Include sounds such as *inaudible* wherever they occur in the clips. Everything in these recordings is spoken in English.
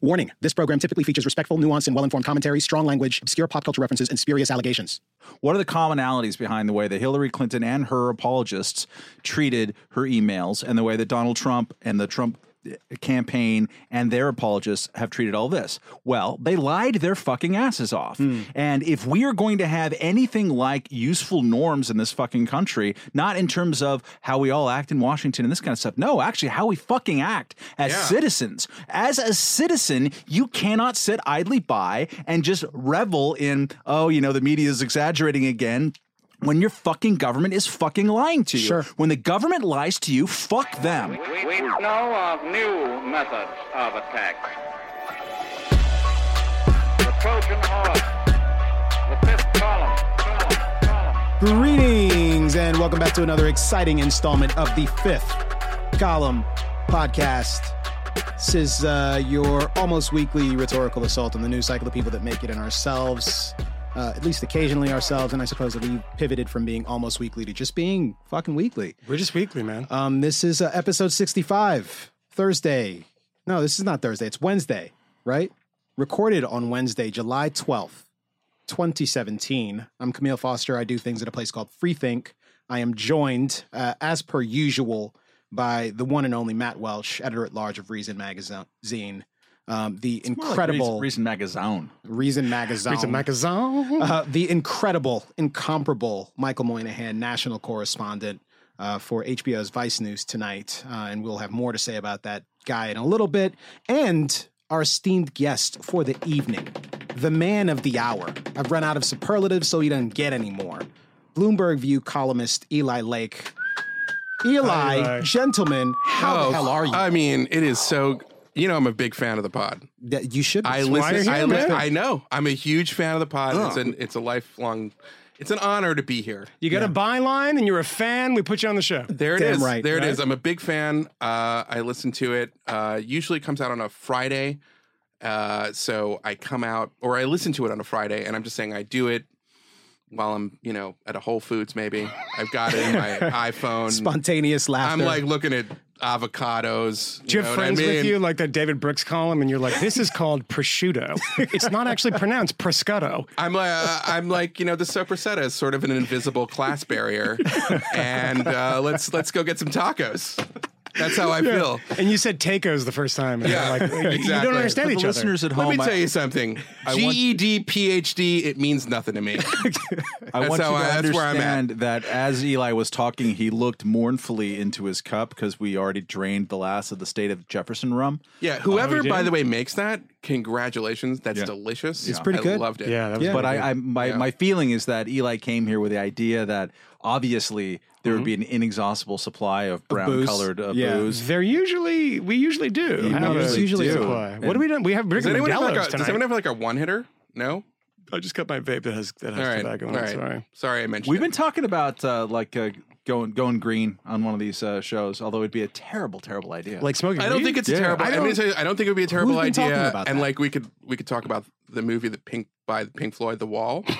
Warning this program typically features respectful, nuanced, and well informed commentary, strong language, obscure pop culture references, and spurious allegations. What are the commonalities behind the way that Hillary Clinton and her apologists treated her emails and the way that Donald Trump and the Trump campaign and their apologists have treated all this? Well, they lied their fucking asses off. Hmm. And if we are going to have anything like useful norms in this fucking country, not in terms of how we all act in Washington and this kind of stuff, no, actually how we fucking act as Yeah. citizens. As a citizen, you cannot sit idly by and just revel in, oh, you know, the media is exaggerating again. When your fucking government is fucking lying to you. Sure. When the government lies to you, fuck them. We, we know of new methods of attack. The Trojan horse, the fifth column, column, column. Greetings, and welcome back to another exciting installment of the fifth column podcast. This is uh, your almost weekly rhetorical assault on the news cycle of people that make it and ourselves, uh, at least occasionally ourselves. And I suppose that we pivoted from being almost weekly to just being fucking weekly. We're just weekly, man. Um, this is uh, episode 65, Thursday. No, this is not Thursday. It's Wednesday, right? Recorded on Wednesday, July 12th, 2017. I'm Camille Foster. I do things at a place called Freethink. I am joined, uh, as per usual, by the one and only Matt Welch, editor at large of Reason Magazine. Um, the More like incredible Reason, Reason Magazine. Reason Magazine. Reason magazine. Uh, the incredible, incomparable Michael Moynihan, national correspondent uh, for HBO's Vice News tonight. Uh, and we'll have more to say about that guy in a little bit. And our esteemed guest for the evening, the man of the hour. I've run out of superlatives, so he doesn't get any more. Bloomberg View columnist Eli Lake. Eli, Eli. gentlemen, how the hell are you? Oh, I mean, it is so. You know, I'm a big fan of the pod. That you should. be. I why you're listen. here, I, li- man. I know. I'm a huge fan of the pod. It's an it's a lifelong. It's an honor to be here. you got a byline and you're a fan. We put you on the show. There it is. Damn right, there it right? is. I'm a big fan. Uh, I listen to it. Uh, usually it comes out on a Friday. Uh, so I come out or I listen to it on a Friday, and I'm just saying I do it while I'm, you know, at a Whole Foods. Maybe I've got it in my *laughs* iPhone. Spontaneous laughter. I'm like looking at avocados. Do you have what I friends with you like that David Brooks column, and you're like, "This is called prosciutto. it's not actually pronounced prosciutto." I'm like, uh, I'm like, you know, the sopressata is sort of an invisible class barrier, *laughs* and uh, let's let's go get some tacos. That's how I feel. And you said tacos the first time. And Yeah, yeah, like, you- you don't understand For each the other. listeners at Let me I- tell you something. I want- GED, PhD, it means nothing to me. *laughs* I That's want how you I- to that's where I'm at. understand that as Eli was talking, he looked mournfully into his cup because we already drained the last of the state of Jefferson rum. Yeah, whoever, oh, did? by the way, makes that, congratulations. That's delicious. It's pretty I good. loved it. yeah, that was Yeah. But pretty I, I my, Yeah. my feeling is that Eli came here with the idea that obviously there Mm-hmm. would be an inexhaustible supply of brown booze. colored uh, Yeah. booze. They're usually we usually do. have a usually usually do. supply. What do we do? We have Does Brigham anyone, have like a, does anyone have like a one hitter? No? I just cut my vape that has that has All right. tobacco All in it. right. Sorry. Sorry I mentioned We've it. been talking about uh, like uh, going going green on one of these uh, shows, although it'd be a terrible, terrible idea. Like smoking. I don't weed? think it's a terrible. I I, mean, don't- it's a- I don't think it would be a terrible Who's been idea. about and that? like we could we could talk about the movie the Pink by Pink Floyd, The Wall. *laughs*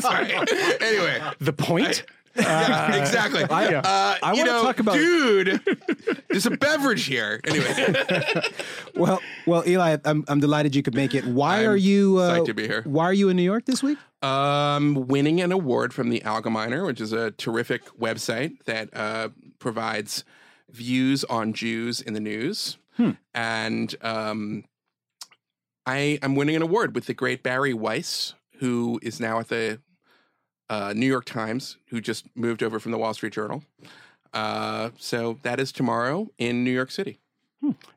Sorry. Anyway, the point. yeah, exactly. I- uh, I wanna talk about- dude. There's a beverage here. Anyway, *laughs* Well, well, Eli, I'm, I'm delighted you could make it. Why I'm are you? Uh, psyched to be here. Why are you in New York this week? um, winning an award from the Algemeiner, which is a terrific website that uh, provides views on Jews in the news, and um, I am winning an award with the great Bari Weiss, who is now at the uh, New York Times, who just moved over from the Wall Street Journal. Uh, so that is tomorrow in New York City.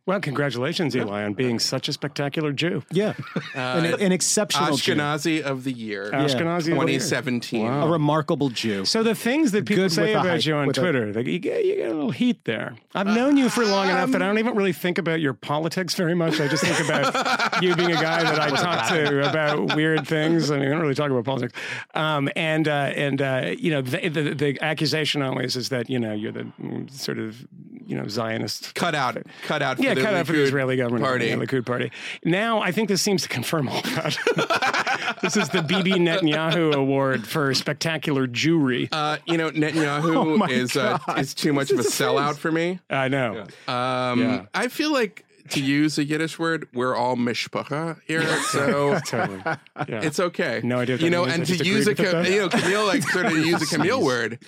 Well, congratulations, Eli, on being such a spectacular Jew. Yeah, an, an exceptional Jew, Ashkenazi of the year, Ashkenazi of the year. 2017. a remarkable Jew. So the things that people Good say about hype- you on with a- Twitter, like you, get, you get a little heat there. I've known you for long enough that I don't even really think about your politics very much. I just think about you being a guy that I talk to about weird things. I mean, I don't really talk about politics. Um, and uh, and uh, you know, the, the, the accusation always is that you know you're the mm, sort of you know Zionist cut out, cut out. yeah, the cut out for the Israeli government party. yeah, Likud party. Now, I think this seems to confirm all that. *laughs* this is the Bibi Netanyahu Award for spectacular Jewry. Uh, you know, Netanyahu *laughs* Oh is uh, is too much of a This is the sellout face. for me. I know. Um, Yeah. I feel like to use a Yiddish word, we're all mishpacha here, so *laughs* totally. Yeah. it's okay. No idea You know. And to use a agreed with Ca- it, you know Camille like sort of use a Camille word.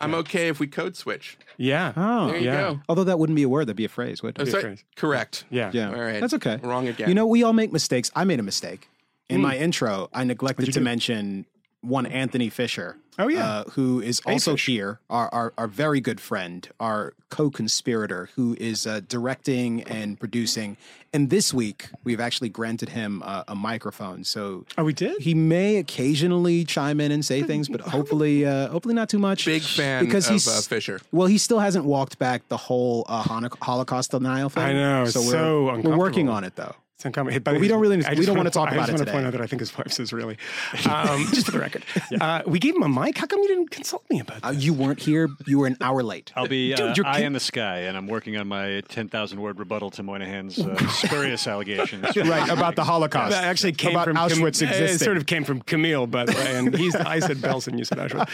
I'm okay if we code switch. yeah. Oh, There you yeah. go. Although that wouldn't be a word, that'd be a phrase. Would I'm it? Be a Correct. Yeah. Yeah, All right. That's okay. Wrong again. You know, we all make mistakes. I made a mistake in mm. my intro. I neglected to mention one Anthony Fisher. Oh, yeah. uh, who is also Fish. here, our, our our very good friend, our co-conspirator, who is uh, directing and producing. And this week, we've actually granted him uh, a microphone, so Oh, we did? he may occasionally chime in and say things, but *laughs* hopefully, uh, hopefully not too much. Big fan because of he's uh, Fisher. well, he still hasn't walked back the whole uh, Holocaust denial thing. I know, it's So we're, so we're working on it though. It's uncommon. But we don't really- I we don't wanna- wanna talk I about just want to point out that I think his wife's Israeli. *laughs* Um, *laughs* just for the record. Uh, we gave him a mic. How come you didn't consult me about that? Uh, you weren't here. You were an hour late. I'll be Dude, uh, you're eye kid- in the sky, and I'm working on my 10,000 word rebuttal to Moynihan's uh, *laughs* spurious allegations. right about the Holocaust. That actually came about from Auschwitz Cam- existing. It sort of came from Camille, by the way. And he's, I said Belsen, you said Auschwitz.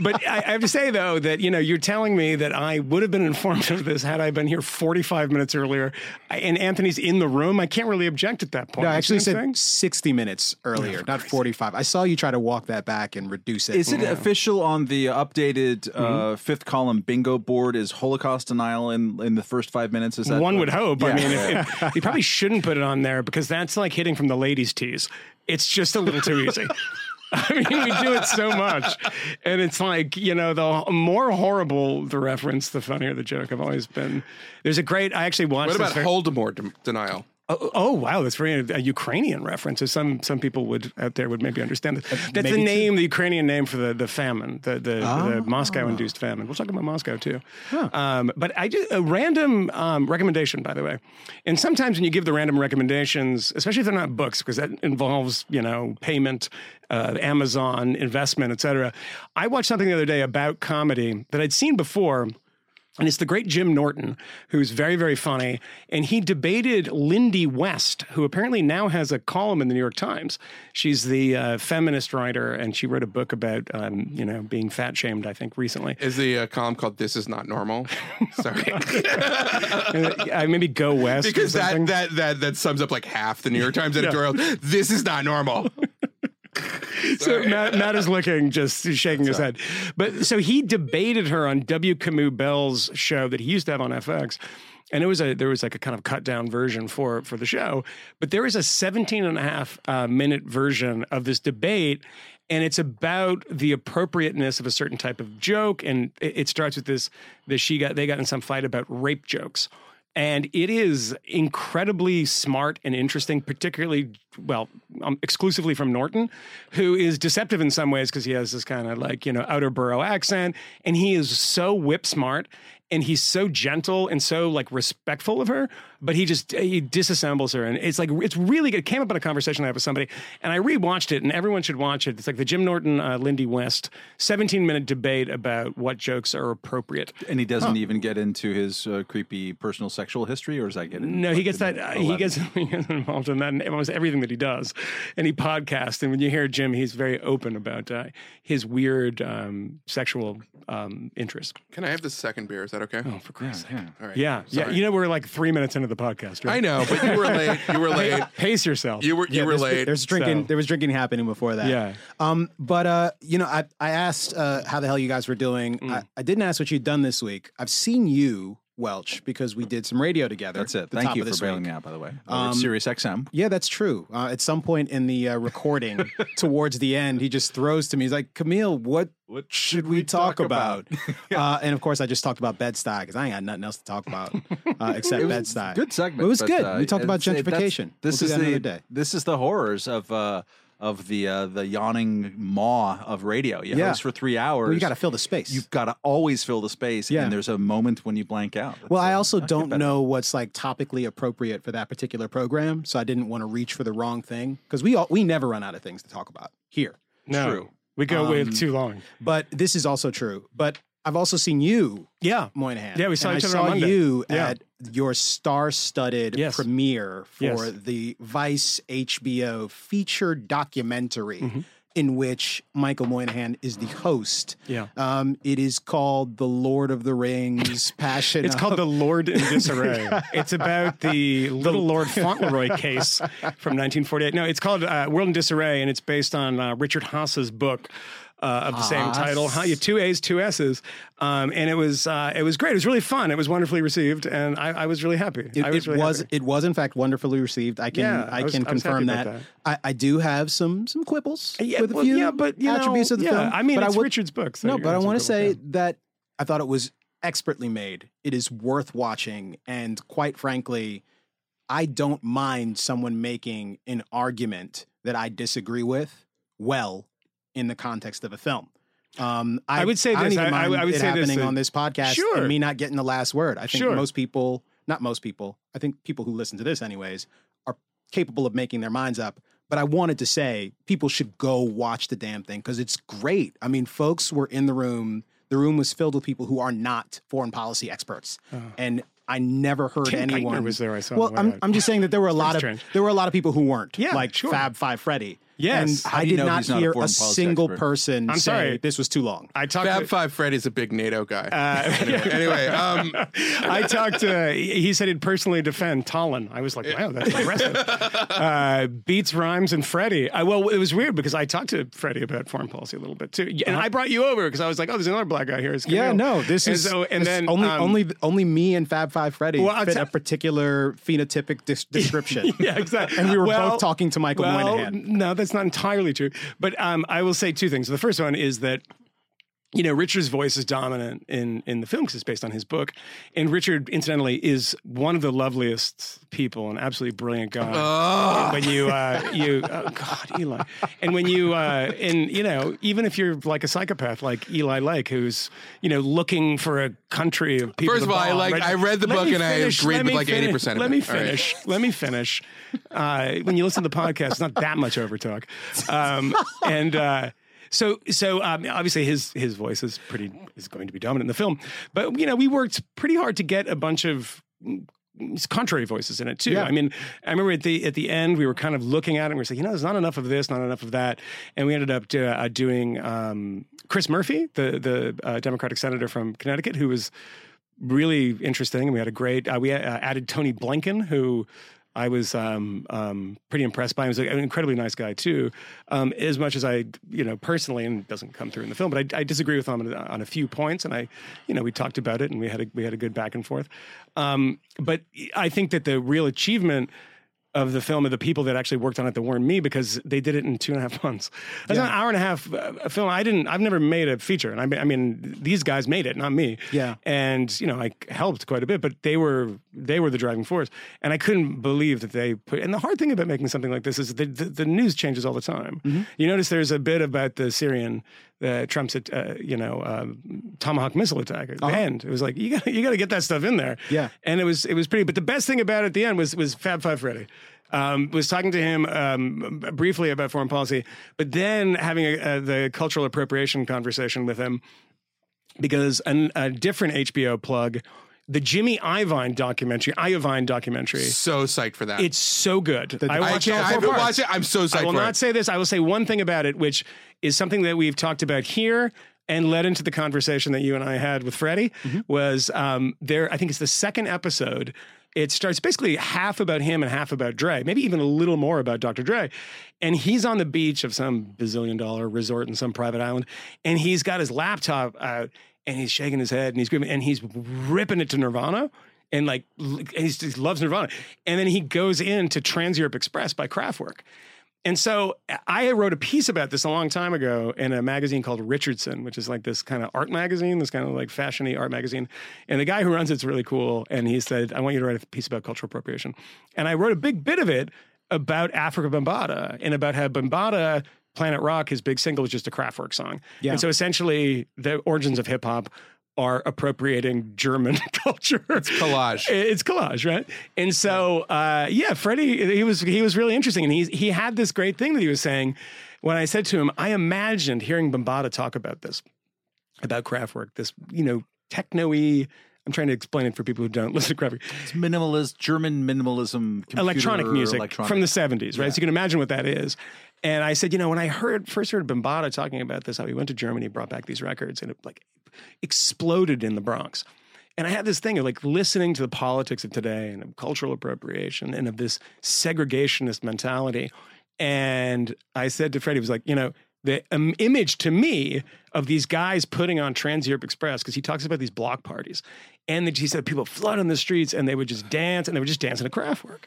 But I, I have to say though that you know you're telling me that I would have been informed of this had I been here 45 minutes earlier. I, and Anthony's in the room. I can't really object at that point. no, I actually see what I'm said saying? 60 minutes earlier, not 45. I saw you try to walk that back and reduce it. Is it official on the updated uh, fifth column bingo board? Is Holocaust denial in in the first five minutes? Is that One would hope. I mean, if, if, *laughs* you probably shouldn't put it on there because that's like hitting from the ladies' tees. It's just a little too easy. *laughs* I mean, we do it so much, and it's like you know, the more horrible the reference, the funnier the joke. I've always been. There's a great. I actually watched. What this about very- Holodomor de- denial? Oh, oh, wow, that's very a Ukrainian reference. As some some people would out there would maybe understand this. That's maybe the name, the Ukrainian name for the the famine, the the, the Moscow induced famine. We'll talk about Moscow too. Um, but I just a random um, recommendation, by the way. And sometimes when you give the random recommendations, especially if they're not books, because that involves you know payment, uh, Amazon investment, etc. I watched something the other day about comedy that I'd seen before. And it's the great Jim Norton, who's very, very funny. And he debated Lindy West, who apparently now has a column in the New York Times. She's the uh, feminist writer, and she wrote a book about, um, you know, being fat shamed, I think, recently. Is the uh, column called "This Is Not Normal"? *laughs* Sorry, uh, maybe Go West. because that that that that sums up like half the New York Times editorial. *laughs* This is not normal. *laughs* So Matt, Matt is looking, just shaking his head. But so he debated her on W. Kamau Bell's show that he used to have on FX. And it was a there was like a kind of cut down version for for the show, but there is a 17 and a half uh, minute version of this debate, and it's about the appropriateness of a certain type of joke, and it, it starts with this: that she got they got in some fight about rape jokes, and it is incredibly smart and interesting, particularly well, um, exclusively from Norton, who is deceptive in some ways because he has this kind of like you know outer borough accent, and he is so whip smart. And he's so gentle and so like respectful of her, but he just he disassembles her, and it's like it's really good. It came up in a conversation I had with somebody, and I rewatched it, and everyone should watch it. It's like the Jim Norton, uh, Lindy West, seventeen minute debate about what jokes are appropriate. And he doesn't even get into his uh, creepy personal sexual history, or is that get in? No, he gets that. Uh, he gets *laughs* he gets involved in that in almost everything that he does, and he podcasts. And when you hear Jim, he's very open about uh, his weird um, sexual um, interests. Can I have the second beer? Is that okay? Oh, for Christ's sake! All right. Yeah, yeah. You know, we're like three minutes into the podcast. Right? I know, but you were late. You were *laughs* late. Pace yourself. You were you Yeah, were there's, late. There's drinking. So- There was drinking happening before that. Yeah. Um. But uh, you know, I I asked uh how the hell you guys were doing. Mm. I, I didn't ask what you'd done this week. I've seen you, Welch, because we did some radio together. That's it. Thank you for bailing week. me out, by the way. Um, Sirius XM. Yeah, that's true. Uh, at some point in the uh, recording, *laughs* towards the end, he just throws to me. He's like, "Camille, what what should we talk, about?" *laughs* uh, and of course, I just talked about Bed Stuy because I ain't got nothing else to talk about uh, *laughs* except Bed Stuy. Good segment. It was but, good. uh, we talked about it's- it- that's- gentrification. This We'll is the day. this is the horrors of uh, of the uh, the yawning maw of radio. You Yeah. host for three hours. Well, you got to fill the space. You've got to always fill the space. Yeah. And there's a moment when you blank out. Well, It's, I also get don't know what's like topically appropriate for that particular program, so I didn't want to reach for the wrong thing because we all, we never run out of things to talk about here. no, True. we go way Um, too long. But this is also true. But I've also seen you, Yeah, Moynihan. Yeah, we saw and each I other on saw Monday. you Yeah. at your star-studded Yes. premiere for Yes. the Vice HBO feature documentary. Mm-hmm. in which Michael Moynihan is the host. Yeah. Um, it is called The Lord of the Rings *laughs* Passion. It's called The Lord in Disarray. *laughs* It's about the Little Lord *laughs* Fauntleroy case from 1948. No, it's called uh, World in Disarray, and it's based on uh, Richard Haass's book. Uh, of the same title, yeah, two A's, two S's, um, and it was uh, it was great. It was really fun. It was wonderfully received, and I, I was really happy. It, was it really was happy. it was in fact wonderfully received. I can Yeah, I I was- can I confirm that. that. I, I do have some some quibbles Yeah, with a well, few yeah, but you attributes know, of the yeah, film. I mean, but it's would- Richard's book. So no, but I want to say quibbles, that I thought it was expertly made. It is worth watching, and quite frankly, I don't mind someone making an argument that I disagree with well in the context of a film. Um, I, I would say I this, I- I would- I would it say this, uh, on this podcast Sure. and me not getting the last word. I think Sure. most people, not most people, I think people who listen to this anyways, are capable of making their minds up. But I wanted to say people should go watch the damn thing because it's great. I mean, folks were in the room. The room was filled with people who are not foreign policy experts, and I never heard Oh. Tim anyone. was there, I saw. Well, I'm, I'm just saying that there were a lot of strange. there were a lot of people who weren't. Yeah, like sure. Fab Five Freddy. Yes. and I did not he's not a hear a, foreign policy single expert? person I'm say sorry. this was too long. I talked. Fab to, Five Freddy's a big NATO guy. uh, anyway, *laughs* anyway, um, *laughs* I talked to, he said he'd personally defend Tallinn. I was like, wow, that's impressive. *laughs* Uh, beats Rhymes and Freddie. I, well, it was weird because I talked to Freddie about foreign policy a little bit too. And I brought you over because I was like, oh, there's another black guy here. It's Yeah, no, this And is so- and this- then, only um, only only me and Fab Five Freddy Well, fit tell- a particular phenotypic dis- description. Yeah, exactly. And we were Well- both talking to Michael well, Moynihan. No, that's not entirely true. But um, I will say two things. The first one is that you know Richard's voice is dominant in in the film because it's based on his book, and Richard, incidentally, is one of the loveliest people, an absolutely brilliant guy. oh, when you uh you oh god eli. And when you uh and you know even if you're like a psychopath like eli lake who's you know looking for a country of people First of all, I like- right? I read the Let book and I finish, agreed with like 80% of it. let me finish. Let me finish. Uh when you listen to the podcast it's not that much overtalk. Um and uh so, so um, obviously his his voice is pretty is going to be dominant in the film, but you know we worked pretty hard to get a bunch of mm, contrary voices in it too. Yeah. I mean, I remember at the at the end we were kind of looking at it and we were saying, you know, there's not enough of this, not enough of that, and we ended up do, uh, doing um, Chris Murphy, the the uh, Democratic senator from Connecticut, who was really interesting, and we had a great. Uh, we uh, added Tony Blinken, who. I was um, um, pretty impressed by him. He was an incredibly nice guy too. Um, as much as I, you know, personally, and doesn't come through in the film, but I, I disagree with him on, on a few points, and I, you know, we talked about it, and we had a we had a good back and forth. Um, but I think that the real achievement of the film of the people that actually worked on it that weren't me because they did it in two and a half *laughs* months. That's an hour and a half uh, a film. I didn't. I've never made a feature, and I, mean- I mean, these guys made it, not me. Yeah. and you know, I helped quite a bit, but they were they were the driving force, and I couldn't believe that they put. And the hard thing about making something like this is the the, the news changes all the time. Mm-hmm. You notice there's a bit about the Syrian. Uh, Trump's, uh, you know, um, tomahawk missile attack at the end. It was like you got you got to get that stuff in there. Uh-huh. Yeah. and it was it was pretty. But the best thing about it at the end was was Fab Five Freddy. Um, was talking to him um, briefly about foreign policy, but then having a, a, the cultural appropriation conversation with him because an, a different HBO plug, the Jimmy Iovine documentary, Iovine documentary. so psyched for that. It's so good. I I, watched I four haven't parts. watched it. I'm so psyched I will not it. say this. I will say one thing about it, which is something that we've talked about here and led into the conversation that you and I had with Freddie. Mm-hmm. Was um, there? I think it's the second episode. It starts basically half about him and half about Dre, maybe even a little more about Dr. Dre. And he's on the beach of some bazillion dollar resort in some private island, and he's got his laptop out and he's shaking his head and he's screaming and he's ripping it to Nirvana and like he's, he loves Nirvana. And then he goes into Trans Europe Express by Kraftwerk. And so I wrote a piece about this a long time ago in a magazine called Richardson, which is like this kind of art magazine, this kind of like fashiony art magazine. And the guy who runs it's really cool. And he said, I want you to write a piece about cultural appropriation. And I wrote a big bit of it about Afrika Bambaataa and about how Bambaataa, Planet Rock, his big single was just a Kraftwerk song. Yeah. And so essentially the origins of hip hop are appropriating German *laughs* culture. It's collage. It's collage, right? And so, uh, yeah, Freddie, he was he was really interesting, and he he had this great thing that he was saying. When I said to him, I imagined hearing Bambaataa talk about this, about Kraftwerk, this you know techno-y I'm trying to explain it for people who don't *laughs* listen to work. It's minimalist, German minimalism, electronic music electronic. from the 70s, right? So you can imagine what that is. And I said, you know, when I heard first heard Bambaataa talking about this, how he went to Germany, brought back these records, and it like exploded in the Bronx. And I had this thing of like listening to the politics of today and of cultural appropriation and of this segregationist mentality. And I said to Freddie, he was like, you know, the um, image to me of these guys putting on Trans Europe Express, because he talks about these block parties. And that he said people flood on the streets and they would just dance and they would just dance in a Kraftwerk.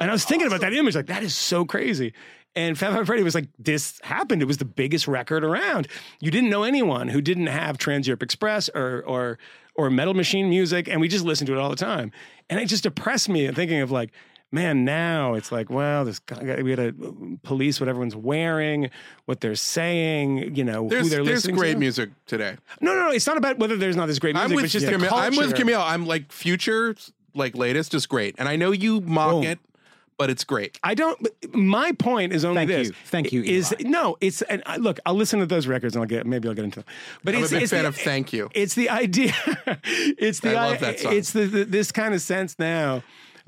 And I was thinking about that image, like, that is so crazy. And Fab Five Freddy was like, this happened. It was the biggest record around. You didn't know anyone who didn't have Trans Europe Express or or or Metal Machine music, and we just listened to it all the time. And it just depressed me thinking of like, man, now it's like, well, this guy, we got to uh, police what everyone's wearing, what they're saying, you know, who they're listening to. there's listening great to. music today. No, no, no. It's not about whether there's not this great music. I'm with it's just the Camille. I'm with. Camille. I'm like future, like latest is great, and I know you mock Boom. it, but it's great. I don't. My point is only Thank this. you. Thank you, Is Eli. no. It's and I, look. I'll listen to those records and I'll get maybe I'll get into them. But I'm a it's, big it's fan the, of Thank You. It's the idea. *laughs* it's the. I love i- that song. It's the, the this kind of sense now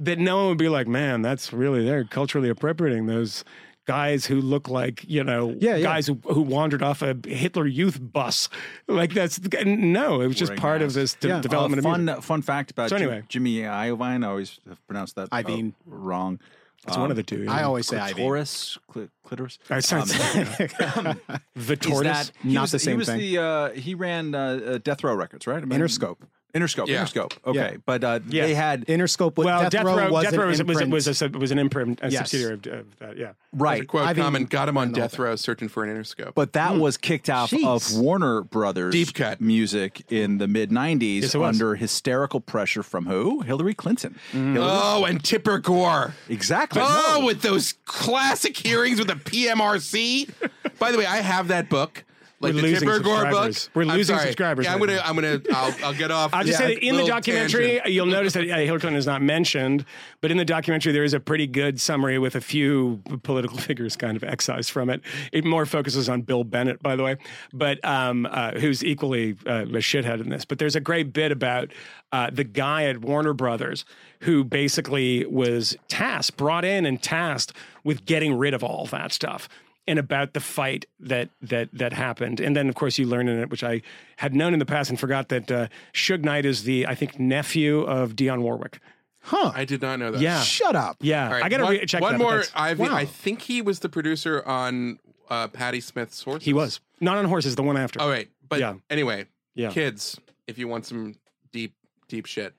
that no one would be like, man, that's really they're culturally appropriating those. Guys who look like you know, Yeah, yeah. guys who, who wandered off a Hitler Youth bus, like that's no. It was just Wearing part of this de- Yeah. development Uh, of fun music. fun fact about So Jim- anyway. Jimmy Iovine. I always have pronounced that uh, Iovine. wrong. It's one of the two. I always say Ivy. Clitoris, cli- clitoris. I sound *laughs* the tortoise. that Not was, the same he was thing. The, uh, he ran uh, uh, Death Row Records, right? I mean, Interscope. Interscope. Yeah. Interscope. Okay, Yeah. but uh, Yeah. they had Interscope. with well, Death, Row, was Death an Row was, was, imprint. was, a, was an imprint, a Yes. subsidiary of, of that. Yeah. right. To quote Ivy Common, got him on death row searching for an Interscope. But that was kicked out Jeez. of Warner Brothers Deep cut. music in the mid 90s Yes, under hysterical pressure from who? Hillary Clinton. Hillary- oh, and Tipper Gore. Exactly. Oh, No. with those classic hearings with the PMRC. *laughs* By the way, I have that book. Like We're the losing Tipper Gore book. subscribers. We're I'm losing sorry. subscribers Yeah, I'm right gonna, now. I'm gonna, I'll, I'll get off. *laughs* I'll just say that in the little documentary, tangent. you'll notice that uh, Hillary Clinton is not mentioned, but in the documentary, there is a pretty good summary with a few political *laughs* figures kind of excised from it. It more focuses on Bill Bennett, by the way, but um, uh, who's equally uh, a shithead in this. But there's a great bit about uh, the guy at Warner Brothers who basically was tasked, brought in and tasked with getting rid of all that stuff and about the fight that that that happened. And then, of course, you learn in it, which I had known in the past and forgot that uh, Suge Knight is the I think nephew of Dionne Warwick. huh? I did not know that. Yeah, Shut up. yeah. All right, I gotta one, re- check one that, but more. I've, wow. I think he was the producer on uh, Patti Smith's Horses. He was not on horses. The one after. Oh wait, but Yeah. anyway, Yeah. kids, if you want some deep, deep shit,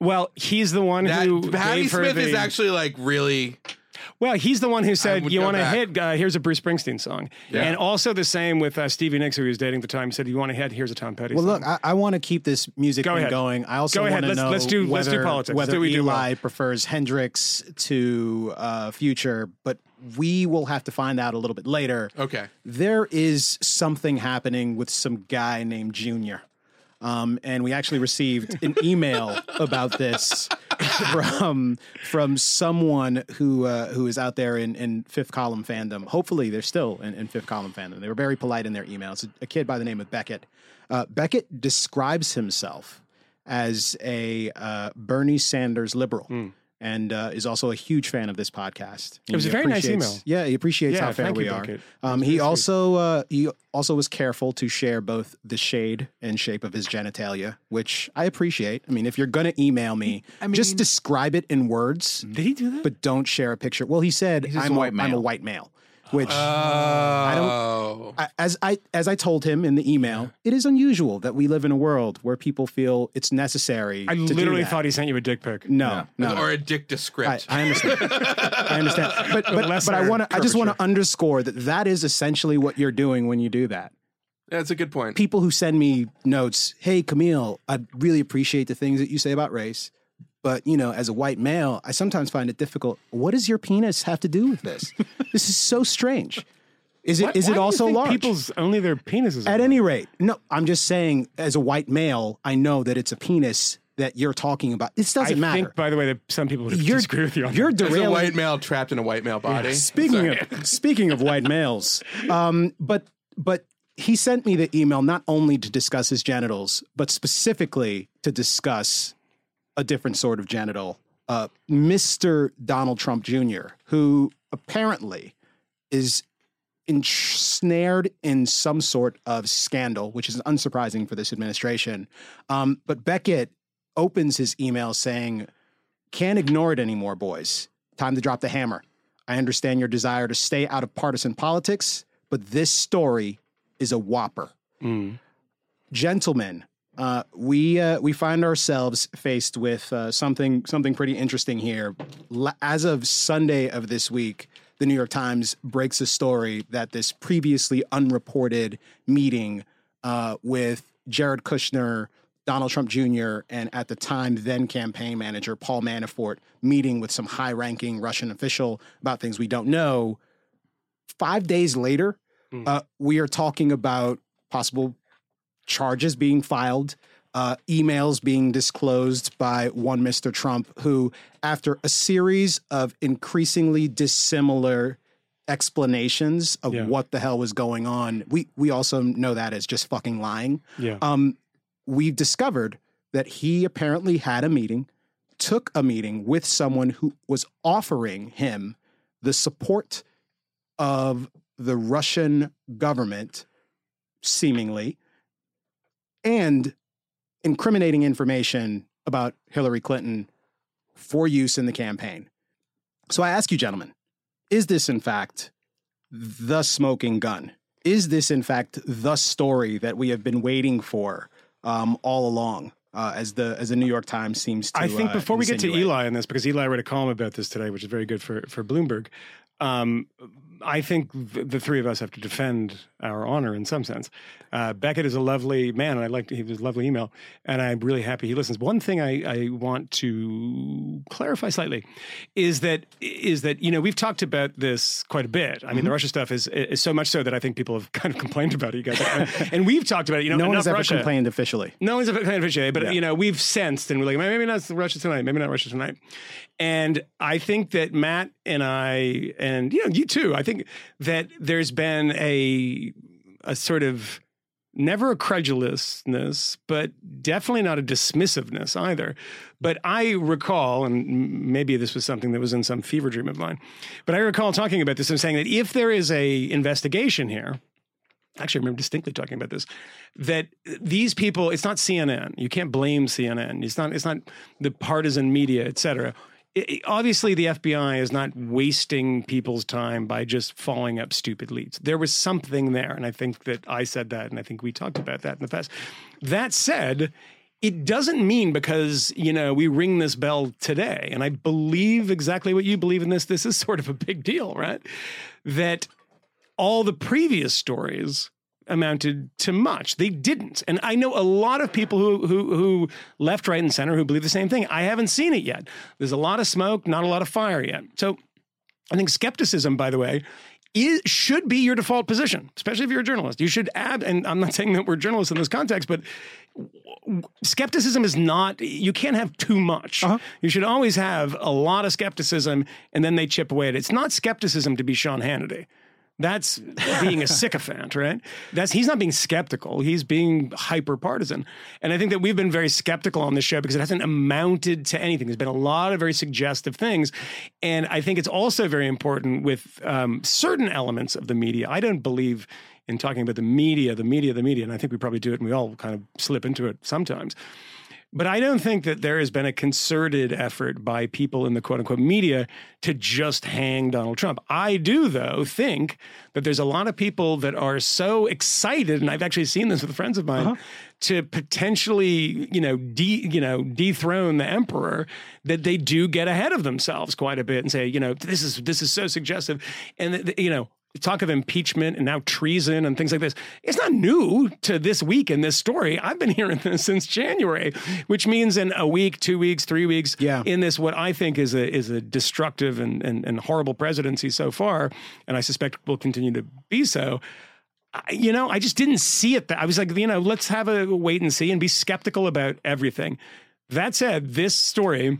Well, he's the one that who Patti gave her Smith the, is actually like really. Well, he's the one who said, "You want to hit? Uh, here's a Bruce Springsteen song." Yeah. And also the same with uh, Stevie Nicks, who he was dating at the time. Said, "You want to hit? Here's a Tom Petty." Well, song. look, I, I want to keep this music Go going. I also Go ahead. want to Let's- know let's do- let's do whether, politics. Let's whether do what we do Eli well. prefers Hendrix to uh, Future, but we will have to find out a little bit later. Okay. There is something happening with some guy named Junior. Um, and we actually received an email about this from from someone who uh, who is out there in, in fifth column fandom. Hopefully, they're still in, in fifth column fandom. They were very polite in their emails. A, kid by the name of Beckett. Uh, Beckett describes himself as a uh, Bernie Sanders liberal. And uh, is also a huge fan of this podcast. It was a very nice email. Yeah, he appreciates Yeah, how fair thank we you, are. Beckett. Um, he also uh, he also was careful to share both the shade and shape of his genitalia, which I appreciate. I mean, if you're gonna email me, just describe it in words, Did he do that? but don't share a picture. Well, he said just I'm a a, white I'm a male. white male, which Oh, I- don't. Oh. I, as I as I told him in the email, it is unusual that we live in a world where people feel it's necessary. I to do literally that. thought he sent you a dick pic. no, no. or a dick to I, script. I understand. I understand. *laughs* But but, lesser but I want to. I just want to underscore that that is essentially what you're doing when you do that. That's a good point. People who send me notes, hey Camille, I really appreciate the things that you say about race, but you know, as a white male, I sometimes find it difficult. What does your penis have to do with this? this is so strange. Is it? Why- Is why it do you also think large? People's only their penises. At any rate, no. I'm just saying, as a white male, I know that it's a penis that you're talking about. This I doesn't matter. I think, by the way, that some people would you're disagree with you on you're that. As a white male trapped in a white male body. Speaking Sorry. of *laughs* speaking of white males, um, but but he sent me the email not only to discuss his genitals, but specifically to discuss a different sort of genital. Uh, Mr. Donald Trump Jr., who apparently is ensnared in some sort of scandal, which is unsurprising for this administration. Um, but Beckett opens his email saying, Can't ignore it anymore, boys. Time to drop the hammer. I understand your desire to stay out of partisan politics, but this story is a whopper. Gentlemen, uh, we uh, we find ourselves faced with uh, something something pretty interesting here. As of Sunday of this week, the New York Times breaks a story that this previously unreported meeting uh, with Jared Kushner, Donald Trump Jr., and at the time then campaign manager Paul Manafort meeting with some high-ranking Russian official about things we don't know. Five days later, uh, we are talking about possible charges being filed, uh, emails being disclosed by one Mr. Trump, who, after a series of increasingly dissimilar explanations of Yeah. what the hell was going on, we we also know that as just fucking lying. Yeah. Um, we've discovered that he apparently had a meeting, took a meeting with someone who was offering him the support of the Russian government, seemingly, and incriminating information about Hillary Clinton for use in the campaign. So I ask you, gentlemen, is this in fact the smoking gun? Is this in fact the story that we have been waiting for um, all along? Uh, as the as the New York Times seems to. I think uh, before we get to? Eli in this, because Eli wrote a column about this today, which is very good for for Bloomberg. Um, I think the three of us have to defend our honor in some sense. Uh, Beckett is a lovely man, and I like he was a lovely email, and I'm really happy he listens. One thing I, I want to clarify slightly is that is that you know we've talked about this quite a bit. I mean, Mm-hmm. the Russia stuff is is so much so that I think people have *laughs* kind of complained about it, you guys, *laughs* and we've talked about it. You know, No one's ever Russia. complained officially. No one's a fan of Vichy, but Yeah. you know we've sensed and we're like maybe not Russia tonight, maybe not Russia tonight. And I think that Matt and I and you know you too. I think that there's been a a sort of never a credulousness, but definitely not a dismissiveness either. But I recall, and maybe this was something that was in some fever dream of mine, but I recall talking about this and saying that if there is a investigation here, actually I remember distinctly talking about this that these people it's not CNN you can't blame CNN it's not it's not the partisan media et cetera Obviously the FBI is not wasting people's time by just following up stupid leads. There was something there and I think that I said that and I think we talked about that in the past. That said it doesn't mean because you know we ring this bell today and i believe exactly what you believe in this this is sort of a big deal right? That all the previous stories amounted to much. They didn't. And I know a lot of people who who who left, right, and center who believe the same thing. I haven't seen it yet. There's a lot of smoke, not a lot of fire yet. So I think skepticism, by the way, is, should be your default position, especially if you're a journalist. You should add, and I'm not *laughs* saying that we're journalists in this context, but skepticism is not, you can't have too much. Uh-huh. You should always have a lot of skepticism and then they chip away at it. It's not skepticism to be Sean Hannity. That's being a sycophant, right? That's he's not being skeptical. He's being hyper partisan. And I think that we've been very skeptical on this show because it hasn't amounted to anything. There's been a lot of very suggestive things. And I think it's also very important with um, certain elements of the media. I don't believe in talking about the media, the media, the media. And I think we probably do it and we all kind of slip into it sometimes. But I don't think that there has been a concerted effort by people in the quote unquote media to just hang Donald Trump. I do, though, think that there's a lot of people that are so excited, and I've actually seen this with friends of mine, uh-huh. to potentially, you know, de, you know, dethrone the emperor, that they do get ahead of themselves quite a bit and say, you know, this is this is so suggestive, and you know, talk of impeachment and now treason and things like this. It's not new to this week in this story. I've been hearing *laughs* this since January, which means in a week, two weeks, three weeks, Yeah. in this what I think is a is a destructive and, and, and horrible presidency so far, and I suspect will continue to be so. I- You know, I just didn't see it. That I was like, you know, let's have a wait and see and be skeptical about everything. That said, this story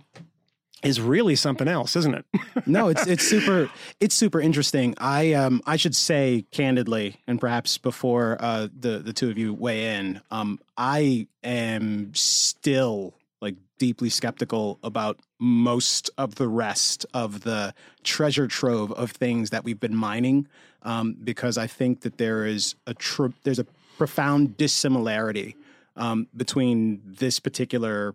is really something else, isn't it? *laughs* no, it's it's super it's super interesting. I um I should say candidly, and perhaps before uh the the two of you weigh in, um I am still like deeply skeptical about most of the rest of the treasure trove of things that we've been mining, um, because I think that there is a tr- there's a profound dissimilarity um, between this particular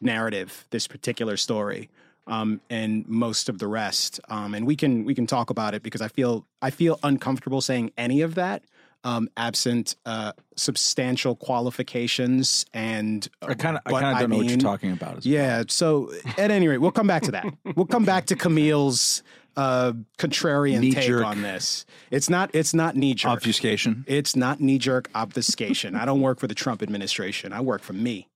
narrative, this particular story, um, and most of the rest. Um, and we can we can talk about it because I feel I feel uncomfortable saying any of that. Um, absent uh, substantial qualifications and uh, I kind of I kind of don't know what you're talking about. as well. Yeah. So at any rate, we'll come back to that. We'll come back to Camille's uh, contrarian take Knee-jerk. on this. It's not. It's not knee jerk. Obfuscation. It's not knee jerk obfuscation. I don't work for the Trump administration. I work for me.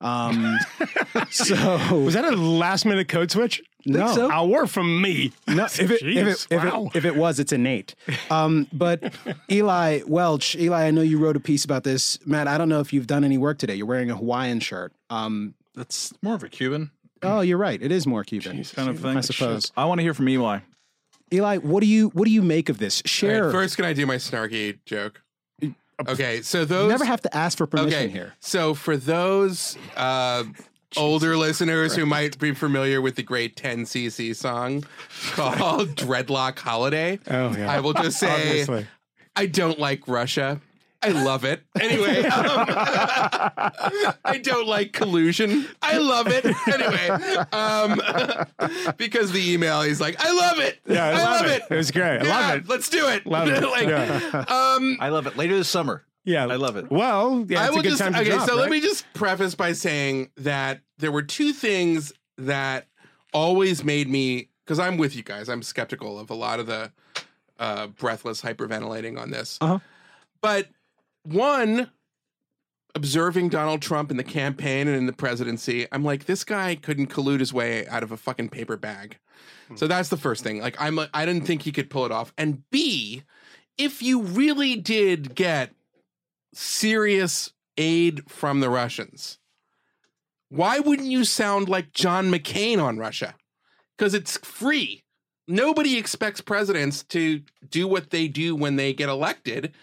Um, *laughs* so Was that a last minute code switch? No. so. I'll work from me. no, if it, if, it, if, wow. it, if it was, it's innate. Um, but *laughs* Eli Welch, Eli, I know you wrote a piece about this. Matt, I don't know if you've done any work today. You're wearing a Hawaiian shirt. Um, That's more of a Cuban oh, you're right. It is more Cuban. kind of thing. I suppose. I want to hear from Eli. Eli, what do you what do you make of this? Share. right, first, can I do my snarky joke? Okay, so you those never have to ask for permission okay here. So for those uh, older listeners who might be familiar with the great 10cc song called *laughs* "Dreadlock Holiday," Oh, yeah. I will just *laughs* say I don't like Russia. I love it. Anyway, *laughs* um, *laughs* I don't like collusion. I love it. Anyway, um, *laughs* because the email, he's like, I love it. Yeah, I, I love, love it. it. It was great. I Yeah, love it. Let's do it. Love it. like, Yeah. um, I love it. Later this summer. Yeah, I love it. Well, yeah, I will a good just time to okay. drop, so let me just preface by saying that there were two things that always made me because I'm with you guys. I'm skeptical of a lot of the uh, breathless hyperventilating on this. Uh-huh. But one, observing Donald Trump in the campaign and in the presidency, I'm like, this guy couldn't collude his way out of a fucking paper bag. So hmm. that's the first thing. Like, I'm, I didn't think he could pull it off. And B, if you really did get serious aid from the Russians, why wouldn't you sound like John McCain on Russia? Because it's free. Nobody expects presidents to do what they do when they get elected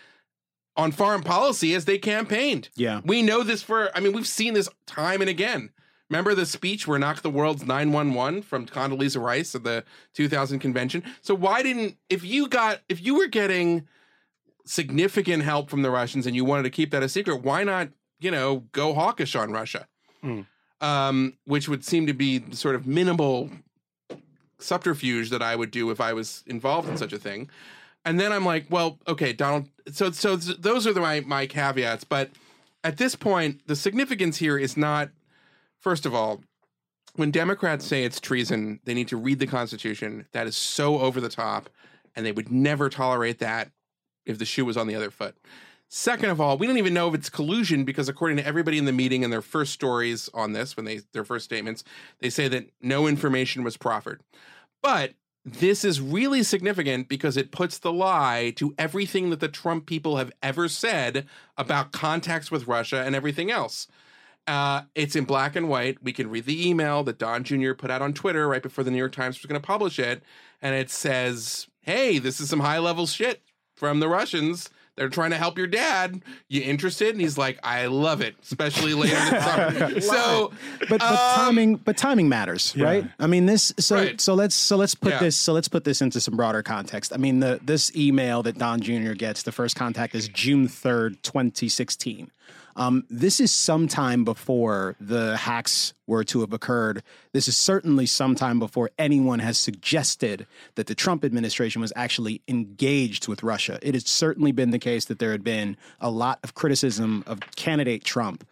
on foreign policy as they campaigned. Yeah. We know this for, I mean, we've seen this time and again. Remember the speech where knock the world's 911 from Condoleezza Rice at the 2000 convention? So why didn't, if you got, if you were getting significant help from the Russians and you wanted to keep that a secret, why not, you know, go hawkish on Russia? Mm. Um, which would seem to be sort of minimal subterfuge that I would do if I was involved in such a thing. And then I'm like, well, okay, Donald. So, so th- those are the, my my caveats. But at this point, the significance here is not. First of all, when Democrats say it's treason, they need to read the Constitution. That is so over the top, and they would never tolerate that if the shoe was on the other foot. Second of all, we don't even know if it's collusion because according to everybody in the meeting and their first stories on this, when they their first statements, they say that no information was proffered. But this is really significant because it puts the lie to everything that the Trump people have ever said about contacts with Russia and everything else. Uh, it's in black and white. We can read the email that Don Jr. put out on Twitter right before the New York Times was going to publish it. And it says, hey, this is some high level shit from the Russians. They're trying to help your dad. You interested? And he's like, I love it, especially later this summer. *laughs* so, but but Um, timing but timing matters right i mean this so Right. so let's so let's put Yeah. this so let's put this into some broader context i mean the this email that don jr gets the first contact is june 3rd 2016 um, this is sometime before the hacks were to have occurred. This is certainly sometime before anyone has suggested that the Trump administration was actually engaged with Russia. It has certainly been the case that there had been a lot of criticism of candidate Trump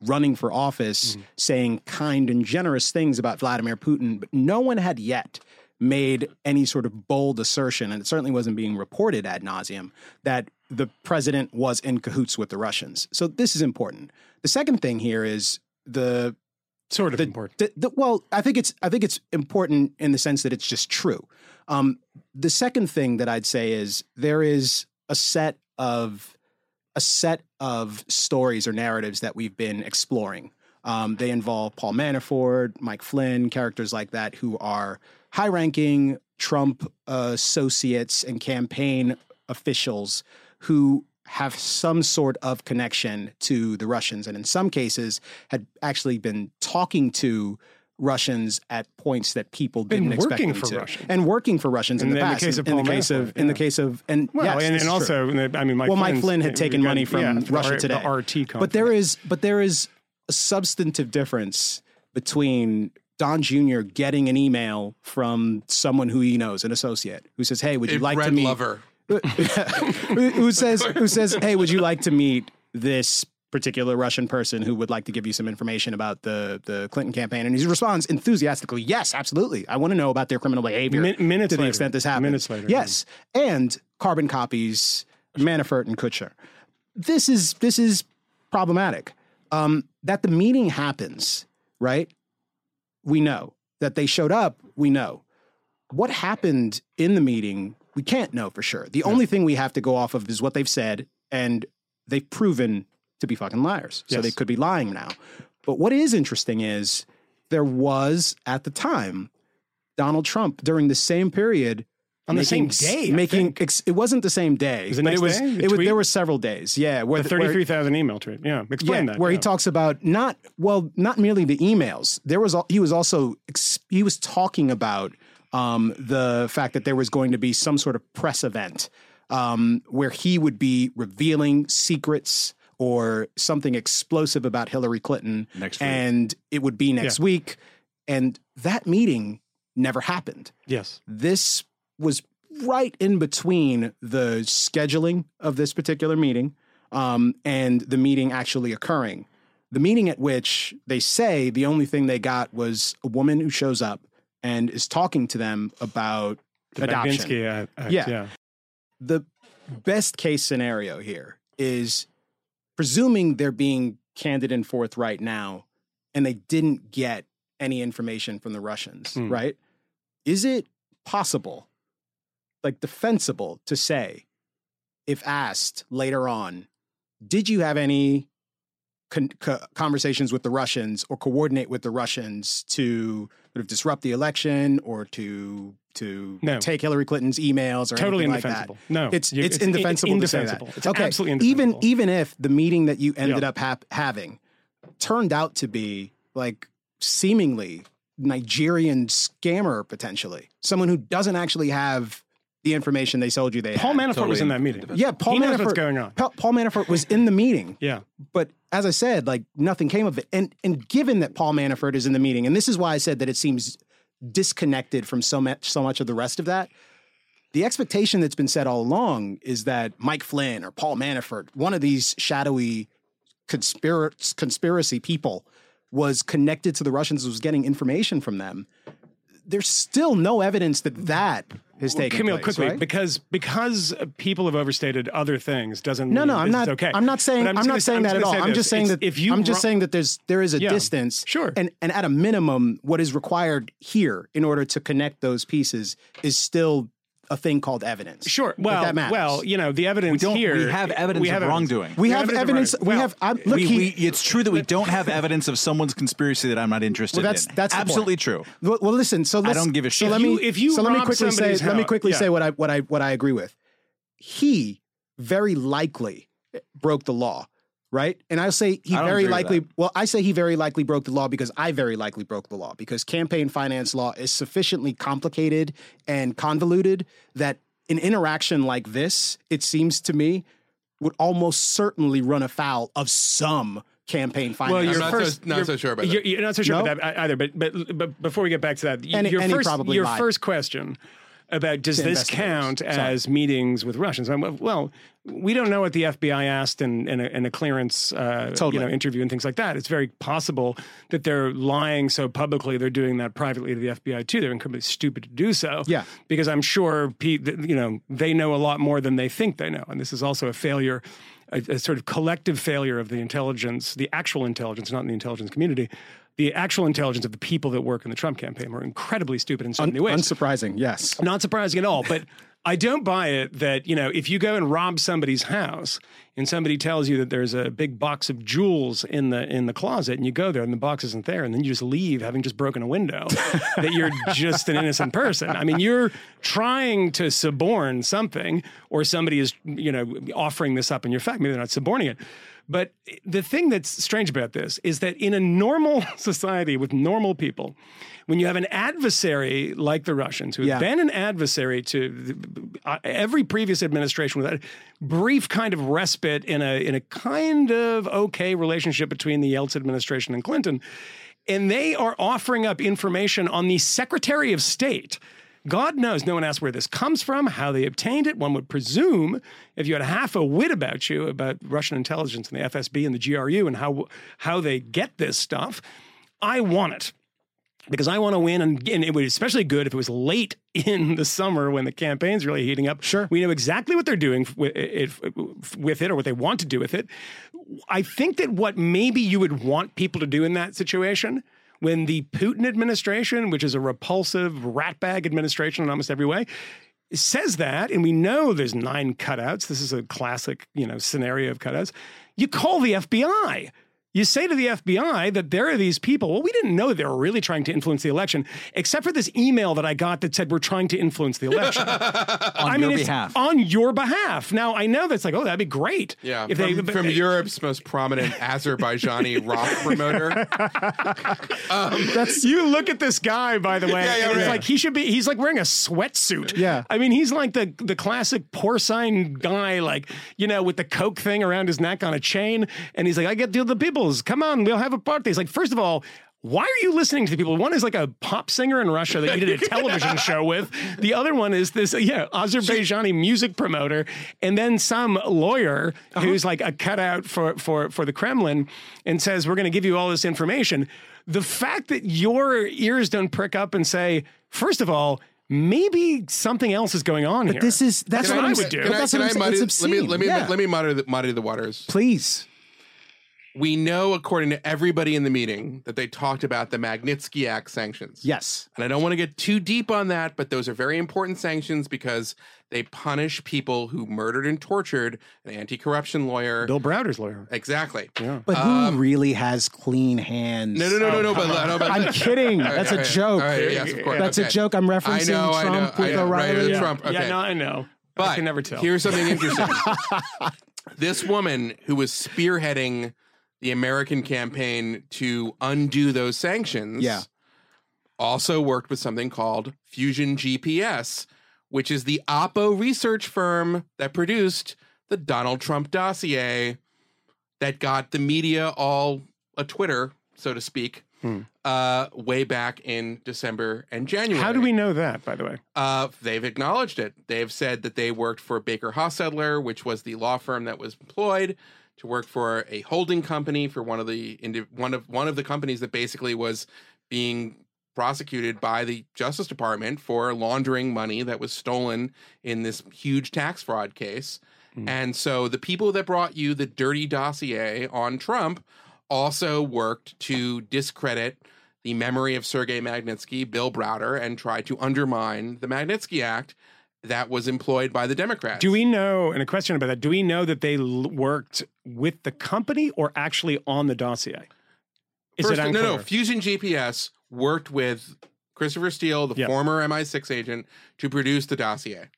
running for office saying kind and generous things about Vladimir Putin, but no one had yet made any sort of bold assertion, and it certainly wasn't being reported ad nauseum, that the president was in cahoots with the Russians. So this is important. The second thing here is the sort of the, important. the- the- well, I think it's I think it's important in the sense that it's just true. Um, the second thing that I'd say is there is a set of a set of stories or narratives that we've been exploring. Um, they involve Paul Manafort, Mike Flynn, characters like that who are high ranking Trump uh, associates and campaign officials who have some sort of connection to the Russians, and in some cases had actually been talking to Russians at points that people Been didn't expect working them for to, Russians. and working for Russians in, In the the- in the past. case of in the case of Manafort, in the case of and Well, yes, and, and is true. also, I mean, Mike well, Mike Flynn had taken got- money from yeah, Russia R- today. The RT company. But there is but there is a substantive difference between Don Jr. getting an email from someone who he knows, an associate, who says, "Hey, would you A like to bread meet?" lover. Who says who says, "Hey, would you like to meet this particular Russian person who would like to give you some information about the the Clinton campaign?" And he responds enthusiastically, "Yes, absolutely. I want to know about their criminal behavior Min- minutes to the later. extent this happens." Minutes later, yes, and carbon copies Manafort and Kushner. This is this is problematic. Um, that the meeting happens, right? We know that they showed up. We know what happened in the meeting. We can't know for sure. The only thing we have to go off of is what they've said, and they've proven to be fucking liars. So they could be lying now. But what is interesting is there was at the time Donald Trump during the same period On the making same s- day, making ex, it wasn't the same day, it it was day, the it was there were several days. Yeah, where the the- thirty-three thousand email tweet. Yeah, explain yeah, that. where he talks about not well, not merely the emails. There was he was also he was talking about um, the fact that there was going to be some sort of press event um, where he would be revealing secrets or something explosive about Hillary Clinton Next week. and it would be next Yeah. week. And that meeting never happened Yes. this was right in between the scheduling of this particular meeting um, and the meeting actually occurring. The meeting at which they say the only thing they got was a woman who shows up and is talking to them about The adoption. Act, Yeah. yeah. The best case scenario here is presuming they're being candid and forthright now and they didn't get any information from the Russians, Hmm. right? Is it possible, like defensible, to say, if asked later on, did you have any con- co- conversations with the Russians or coordinate with the Russians to sort of disrupt the election or to to No. take Hillary Clinton's emails or Totally anything like that? indefensible. No, It's You- it's, in- indefensible to say that. indefensible. It's okay, absolutely even indefensible. even if the meeting that you ended Yeah. up having turned out to be like seemingly Nigerian scammer potentially, someone who doesn't actually have the information they sold you they Paul had. Manafort Totally was in that meeting. yeah, Paul he knows Manafort. what's going on. Pa- Paul Manafort was in the meeting, Yeah. but as I said, like nothing came of it. And and given that Paul Manafort is in the meeting, and this is why I said that it seems disconnected from so much so much of the rest of that. The expectation that's been set all along is that Mike Flynn or Paul Manafort, one of these shadowy conspir- conspiracy people, was connected to the Russians, was getting information from them. There's still no evidence that that has taken Camille, place. quickly, right? because because people have overstated other things doesn't No, mean no, I'm not. okay. I'm not saying. But I'm, just not saying that at all. say I'm just saying It's- that if you I'm just saying that there's there is a Yeah, distance. sure. And and at a minimum, what is required here in order to connect those pieces is still a thing called evidence. Sure. Well, that matters. well, you know, the evidence we don't- here. we have evidence we of wrongdoing. we We have evidence. of We wrongdoing. have. Well, I'm, look, we, he, we, it's true that we don't have evidence of someone's conspiracy that I'm not interested Well, that's- in. that's absolutely true. Well, well, listen. So let's, don't give a shit. So shit. let If me. you- if you so let me quickly say. somebody's Let me quickly yeah. say what I what I what I agree with. He very likely broke the law, right? And I'll say he I very likely. Well, I say he very likely broke the law because I very likely broke the law because campaign finance law is sufficiently complicated and convoluted that an interaction like this, it seems to me, would almost certainly run afoul of some campaign finance. Law. Well, I'm your not first, so- not your- so sure about that. you're, you're not so sure No? about that either. But but but before we get back to that, y- And- your and first probably your lied. first question about does this count Sorry. as meetings with Russians? I'm- Well, we don't know what the FBI asked in, in, a, in a clearance uh, Totally. you know, interview and things like that. It's very possible that they're lying so publicly they're doing that privately to the FBI too. They're incredibly stupid to do so. Yeah. because I'm sure Pete, you know they know a lot more than they think they know, and this is also a failure. A, a sort of collective failure of the intelligence, the actual intelligence, not in the intelligence community, the actual intelligence of the people that work in the Trump campaign were incredibly stupid in so Un- many ways. unsurprising. Yes. Not surprising at all, but I don't buy it that, you know, if you go and rob somebody's house and somebody tells you that there's a big box of jewels in the in the closet and you go there and the box isn't there and then you just leave having just broken a window, *laughs* that you're just an innocent person. I mean, you're trying to suborn something or somebody is, you know, offering this up in your fact. Maybe they're not suborning it. But the thing that's strange about this is that in a normal *laughs* society with normal people, when you have an adversary like the Russians, who have been an adversary to the- uh, every previous administration with a brief kind of respite in a in a kind of okay relationship between the Yeltsin administration and Clinton, and they are offering up information on the Secretary of State. God knows no one asked where this comes from, how they obtained it. One would presume if you had half a wit about you about Russian intelligence and the FSB and the GRU and how how they get this stuff, I want it because I want to win, and, and it would be especially good if it was late in the summer when the campaign's really heating up. Sure. we know exactly what they're doing with it, with it, or what they want to do with it. I think that what maybe you would want people to do in that situation. When the Putin administration, which is a repulsive ratbag administration in almost every way, says that, and we know there's nine cutouts. This is a classic, you know, scenario of cutouts. You call the FBI. You say to the FBI that there are these people. Well, we didn't know they were really trying to influence the election, except for this email that I got that said we're trying to influence the election *laughs* on I your mean, it's behalf. on your behalf. Now I know that's like, oh, that'd be great. Yeah, if from, they from they- Europe's most prominent Azerbaijani *laughs* rock promoter. *laughs* That's You look at this guy, by the way, Yeah, yeah, and it's right. like he should be. He's like wearing a sweatsuit. Yeah. I mean, he's like the the classic porcine guy, like you know, with the coke thing around his neck on a chain, and he's like, "I get to the peoples. Come on, we'll have a party." It's like, first of all. Why are you listening to the people? One is like a pop singer in Russia that you did a *laughs* television show with. The other one is this, yeah, Azerbaijani music promoter, and then some lawyer uh-huh. who's like a cutout for for for the Kremlin and says we're going to give you all this information. The fact that your ears don't prick up and say, first of all, maybe something else is going on here. this is that's Can what I- I'm would do. Can I, That's can what I I'm saying. muddy, It's let me let me Yeah. let me muddy the, muddy the waters. please. We know, according to everybody in the meeting, that they talked about the Magnitsky Act sanctions. Yes. And I don't want to get too deep on that, but those are very important sanctions because they punish people who murdered and tortured an anti-corruption lawyer. Bill Browder's lawyer. Exactly. Yeah. But who really has clean hands? No, no, no, no, no. But, no, but I'm *laughs* kidding. That's a joke. all right, yes, of course. That's a joke. I'm referencing I know, I know, Trump with I know, right, O'Reilly. uh, Trump. Okay. Yeah, no, I know. But I can never tell. Here's something *laughs* interesting. this woman who was spearheading the American campaign to undo those sanctions Yeah. also worked with something called Fusion GPS, which is the Oppo research firm that produced the Donald Trump dossier that got the media all a Twitter, so to speak, Hmm. uh, way back in December and January. How do we know that, by the way? Uh, they've acknowledged it. They've said that they worked for Baker Hostetler, which was the law firm that was employed to work for a holding company for one of the one of one of the companies that basically was being prosecuted by the Justice Department for laundering money that was stolen in this huge tax fraud case. Mm. And so the people that brought you the dirty dossier on Trump also worked to discredit the memory of Sergei Magnitsky, Bill Browder, and tried to undermine the Magnitsky Act that was employed by the Democrats. Do we know, and a question about that, do we know that they l- worked with the company or actually on the dossier? Is First, it no, no. Fusion GPS worked with Christopher Steele, the Yep. former MI6 agent, to produce the dossier.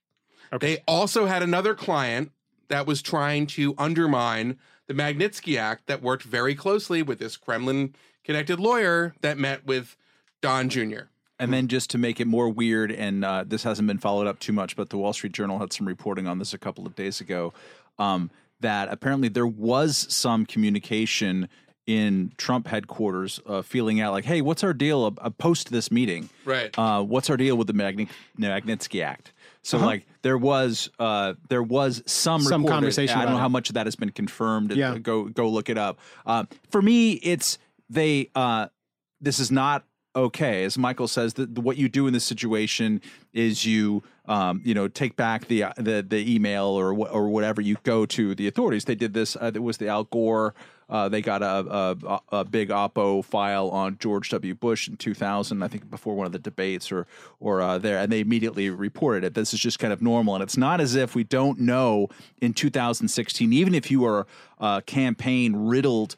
Okay. They also had another client that was trying to undermine the Magnitsky Act that worked very closely with this Kremlin connected lawyer that met with Don Jr. And then just to make it more weird, and uh, this hasn't been followed up too much, but the Wall Street Journal had some reporting on this a couple of days ago. Um, that apparently there was some communication in Trump headquarters, uh, feeling out like, "Hey, what's our deal uh, post this meeting? Right. Uh, what's our deal with the Magni- Magnitsky Act?" So like there was uh, there was some Some reported- conversation I don't know it. how much of that has been confirmed. Yeah. Go go look it up. Uh, for me, it's they. Uh, this is not okay. As Michael says, that what you do in this situation is you, um, you know, take back the the the email or wh- or whatever. You go to the authorities. They did this. Uh, it was the Al Gore. Uh, they got a, a a big Oppo file on George W. Bush in 2000, I think, before one of the debates or or uh, there, and they immediately reported it. This is just kind of normal, and it's not as if we don't know in 2016, even if you are uh, campaign riddled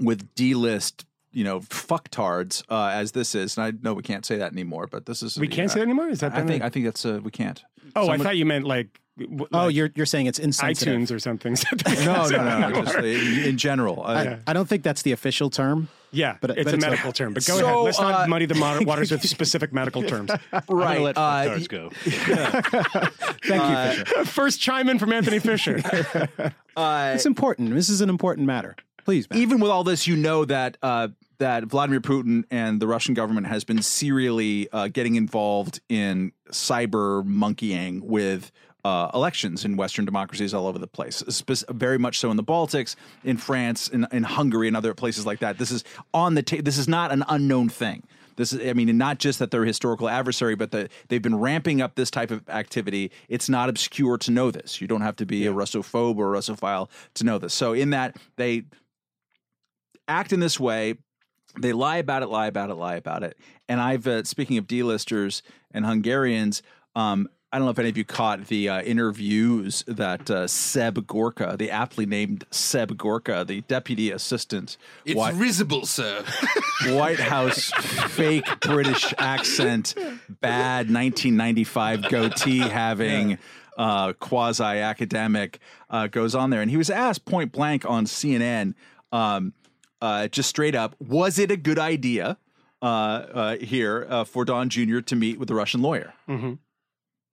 with D-list, you know, fucktards uh, as this is. And I know we can't say that anymore, but this is We can't say that anymore. Is that I been think a- I think that's uh, we can't. oh, I thought you meant like. w- Oh, you're you're saying it's insensitive. iTunes or something. *laughs* No, no, no. *laughs* just in, in general. Uh, I, I don't think that's the official term. Yeah, But- it's but a it's a- medical term. But go So, ahead. Let's not uh, muddy the mo- *laughs* waters with specific medical terms. I'm gonna right. let uh, fucktards go. Thank you, Fisher. First chime in from Anthony Fisher. uh, It's important. This is an important matter. Please, Matt. even with all this, you know that uh, that Vladimir Putin and the Russian government has been serially uh, getting involved in cyber monkeying with. Uh, elections in Western democracies all over the place, Spe- very much so in the Baltics, in France, in, in Hungary, and other places like that. This is on the ta- this is not an unknown thing. This is, I mean, and not just that they're a historical adversary, but that they've been ramping up this type of activity. It's not obscure to know this. You don't have to be a Russophobe or a Russophile to know this. So, in that they act in this way. They lie about it, lie about it, lie about it. And I've, uh, speaking of D-listers and Hungarians, um, I don't know if any of you caught the uh, interviews that uh, Seb Gorka, the aptly named Seb Gorka, the deputy assistant, It's White, risible, sir. *laughs* White House fake British accent, bad 1995 goatee having. Uh, quasi academic uh, goes on there, and he was asked point blank on CNN, um, uh, just straight up, was it a good idea uh, uh, here uh, for Don Jr. to meet with the Russian lawyer?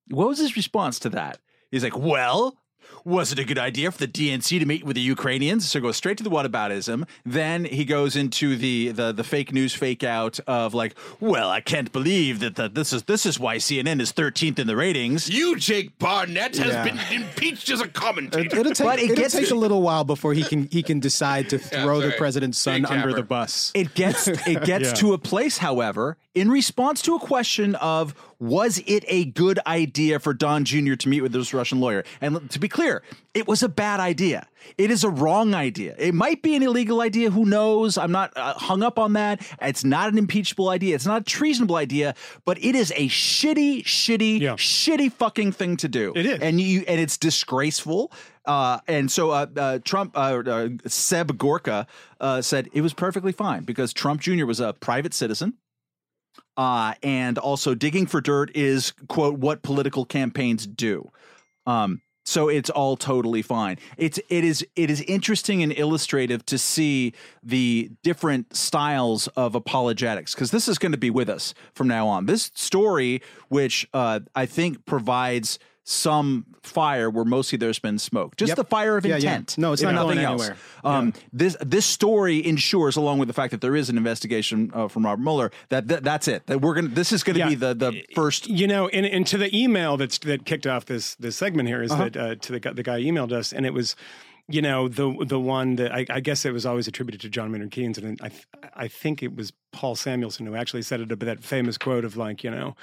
What was his response to that? He's like, well, was it a good idea for the DNC to meet with the Ukrainians? So goes straight to the whataboutism. Then he goes into the the the fake news fake out of like, well, I can't believe that the, this is this is why CNN is 13th in the ratings. you, Jake Barnett, has Yeah. been impeached as a commentator. It'll take, But it gets- take a little while before he can he can decide to *laughs* throw the president's son Big under capper. the bus. It gets it gets *laughs* Yeah. to a place, however, in response to a question of was it a good idea for Don Jr. to meet with this Russian lawyer? And to be clear, it was a bad idea. It is a wrong idea. It might be an illegal idea. Who knows? I'm not uh, hung up on that. It's not an impeachable idea. It's not a treasonable idea. But it is a shitty, shitty, Yeah. shitty fucking thing to do. It is. and you and it's disgraceful. Uh, and so uh, uh, Trump, uh, uh, Seb Gorka, uh, said it was perfectly fine because Trump Jr. was a private citizen. Uh, and also digging for dirt is quote what political campaigns do. Um, so it's all totally fine. It's it is it is interesting and illustrative to see the different styles of apologetics because this is going to be with us from now on. This story, which uh, I think provides some fire where mostly there's been smoke, just Yep. the fire of Yeah, yeah. intent. No, it's not nothing going else. anywhere. Um, This this story ensures, along with the fact that there is an investigation uh, from Robert Mueller, that, that that's it. That we're gonna. This is going to Yeah. be the the first You know, and, and to the email that's that kicked off this this segment here is Uh-huh. that uh, to the guy, the guy emailed us, and it was, you know, the the one that I, I guess it was always attributed to John Maynard Keynes, and I th- I think it was Paul Samuelson who actually said it, but that famous quote of like, you know.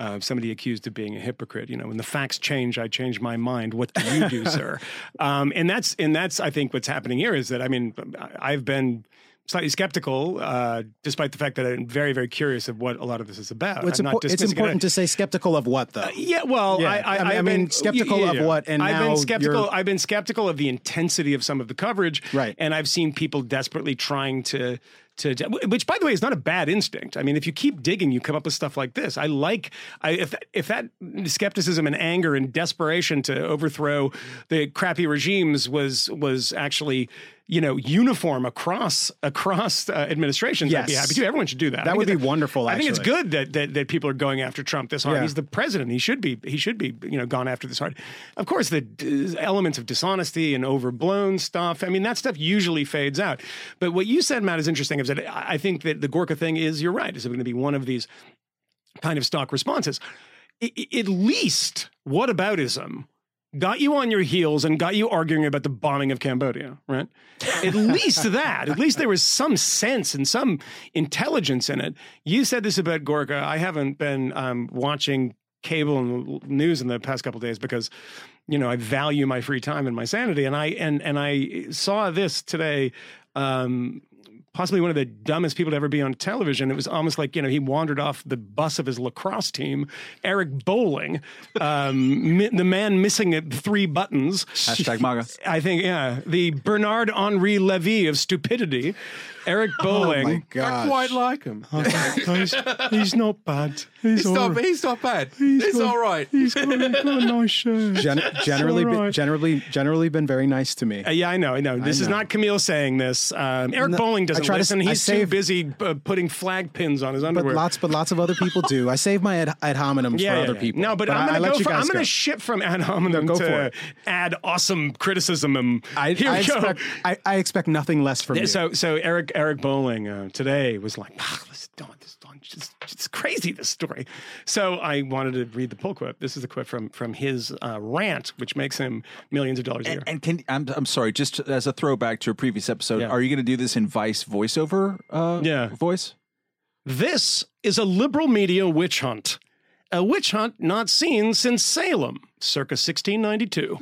Uh, somebody accused of being a hypocrite. You know, when the facts change, I change my mind. What do you do, *laughs* sir? Um, and that's and that's I think what's happening here is that I mean I've been slightly skeptical, uh, despite the fact that I'm very very curious of what a lot of this is about. It's, I'm not it's dismissing it. important to say skeptical of what though. Yeah, well, Yeah. I, I, I mean- I've I mean, been skeptical of what, and I've been skeptical. you're- I've been skeptical of the intensity of some of the coverage, Right. And I've seen people desperately trying to. To, which, by the way, is not a bad instinct. I mean, if you keep digging, you come up with stuff like this. I like I, if if that skepticism and anger and desperation to overthrow the crappy regimes was was actually you know uniform across across uh, administrations. I'd be happy to. Everyone should do that. That would be wonderful, I think it's good that, that that people are going after Trump this hard. Yeah. He's the president. He should be. He should be. You know, gone after this hard. Of course, the d- elements of dishonesty and overblown stuff. I mean, that stuff usually fades out. But what you said, Matt, is interesting. Is that I I think that the Gorka thing is. You're right. Is it going to be one of these kind of stock responses. I- I- at least whataboutism got you on your heels and got you arguing about the bombing of Cambodia, right? At *laughs* least that. At least there was some sense and some intelligence in it. You said this about Gorka. I haven't been um, watching cable and news in the past couple days because you know I value my free time and my sanity and I and and I saw this today um possibly one of the dumbest people to ever be on television. It was almost like you know he wandered off the bus of his lacrosse team. Eric Bolling, um, *laughs* mi- the man missing uh, three buttons. Hashtag MAGA. *laughs* I think yeah, the Bernard Henri Levy of stupidity. Eric Bolling. my I quite like him. *laughs* he's, he's not bad. He's, He's not, right. he's not bad. He's It's got- all right. He's got, he's got a nice shirt. Gen- generally, all been, generally, generally been very nice to me. Uh, yeah, I know, I know. This is know. not Camille saying this. Um, Eric No, Bolling I doesn't try to- listen. I He's too busy uh, putting flag pins on his underwear. But lots, but lots of other people do. I save my ad, ad hominems yeah, for yeah, other yeah. people. No, but, I- I'm gonna go for. I'm gonna go. shift from ad hominem go for to it. add awesome criticism. I, Here I we go. expect, I, I expect nothing less from you. So, so Eric Eric Bolling uh, today was like, ah, this don't, just, it's crazy this story. So I wanted to read the pull quote. This is a quote from from his uh, rant, which makes him millions of dollars a year. And, and can I'm I'm sorry, just as a throwback to a previous episode, Yeah. are you going to do this in Vice voiceover? Uh, Yeah. voice. This is a liberal media witch hunt. A witch hunt not seen since Salem, circa 1692.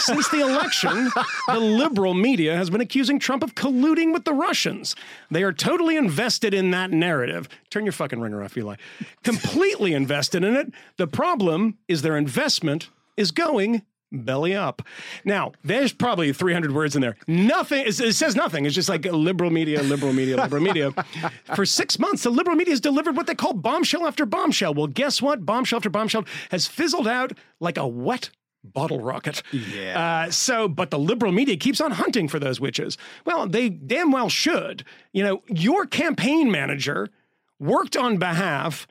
since the election, the liberal media has been accusing Trump of colluding with the Russians. They are totally invested in that narrative. Turn your fucking ringer off, Eli. Completely invested in it. The problem is their investment is going belly up. Now, there's probably 300 words in there. Nothing, it says nothing. It's just like liberal media, liberal media, liberal media. *laughs* For six months, the liberal media has delivered what they call bombshell after bombshell. Well, guess what? Bombshell after bombshell has fizzled out like a wet bottle rocket. Yeah. Uh, so, but the liberal media keeps on hunting for those witches. Well, they damn well should. You know, your campaign manager worked on behalf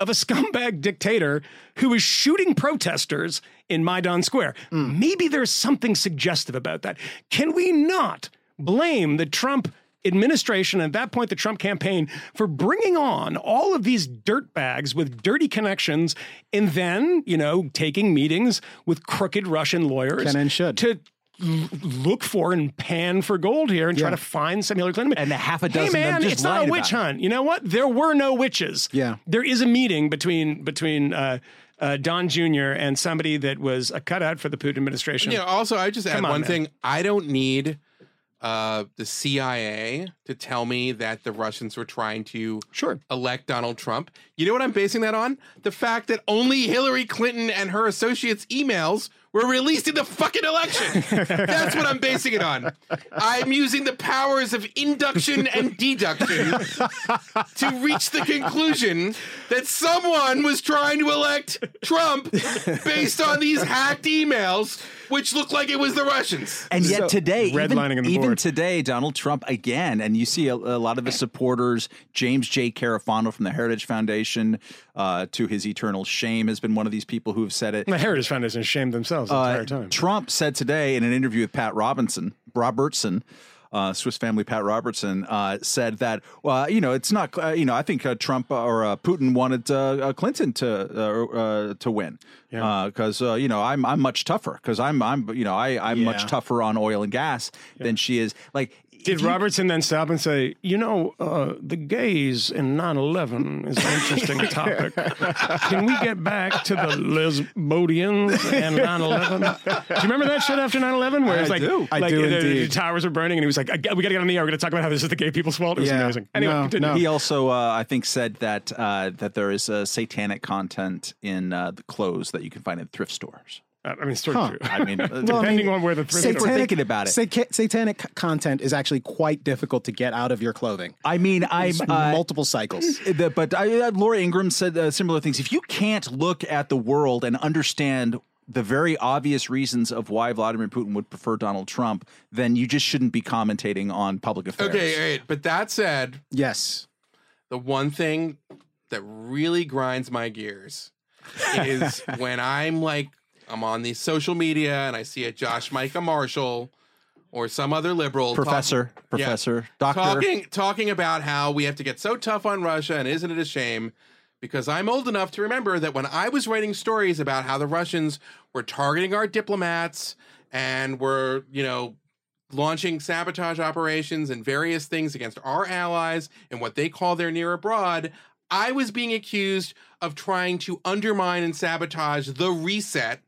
of a scumbag dictator who is shooting protesters in Maidan Square. Maybe there's something suggestive about that. Can we not blame the Trump administration, at that point, the Trump campaign, for bringing on all of these dirtbags with dirty connections and then, you know, taking meetings with crooked Russian lawyers Can and should. to look for and pan for gold here and try to find some Hillary Clinton. And a half a dozen Hey man, just it's not a witch about it. hunt. You know what? There were no witches. Yeah. There is a meeting between between uh, uh, Don Jr. and somebody that was a cutout for the Putin administration. You know, also, I just add on, one man. thing. I don't need uh, the CIA to tell me that the Russians were trying to Sure. elect Donald Trump. You know what I'm basing that on? The fact that only Hillary Clinton and her associates' emails were released in the fucking election. That's what I'm basing it on. I'm using the powers of induction and deduction to reach the conclusion that someone was trying to elect Trump based on these hacked emails, which looked like it was the Russians. And yet today, even, redlining on the even today, Donald Trump again, and you see a, a lot of his supporters. James J. Carafano from the Heritage Foundation, uh, to his eternal shame, has been one of these people who have said it. The Heritage Foundation shamed themselves the Uh, entire time. Trump said today in an interview with Pat Robinson, Robertson, uh, Swiss Family Pat Robertson, uh, said that, well, you know, it's not, uh, you know, I think uh, Trump or uh, Putin wanted uh, uh, Clinton to uh, uh, to win because uh, you know I'm I'm much tougher because I'm I'm you know I I'm much tougher on oil and gas than she is. Like, Did you- Robertson then stop and say, you know, uh, the gays in 9 11 is an interesting *laughs* topic. Can we get back to the lesbodians and 9 11? Do you remember that shit after 9 11? Where it's I like, do. I like do the, the towers were burning and he was like, we got to get on the air. We're going to talk about how this is the gay people's fault. It was Yeah. amazing. Anyway, No, continue. no. He also, uh, I think, said that uh, that there is uh, satanic content in uh, the clothes that you can find in thrift stores. I mean, it's sort Huh. of true. I mean, *laughs* uh, Well, I Depending mean, on where the thrift store Satanic- thinking about it. saca- satanic content is actually quite difficult to get out of your clothing. I mean, I'm uh, multiple cycles. *laughs* the, but I, uh, Laura Ingraham said uh, similar things. If you can't look at the world and understand the very obvious reasons of why Vladimir Putin would prefer Donald Trump, then you just shouldn't be commentating on public affairs. Okay, all right. But that said, Yes. the one thing that really grinds my gears is *laughs* when I'm like, I'm on the social media and I see a Josh Micah Marshall or some other liberal talk- Professor, professor, doctor. talking talking about how we have to get so tough on Russia and isn't it a shame? Because I'm old enough to remember that when I was writing stories about how the Russians were targeting our diplomats and were, you know, launching sabotage operations and various things against our allies and what they call their near abroad, I was being accused of trying to undermine and sabotage the reset.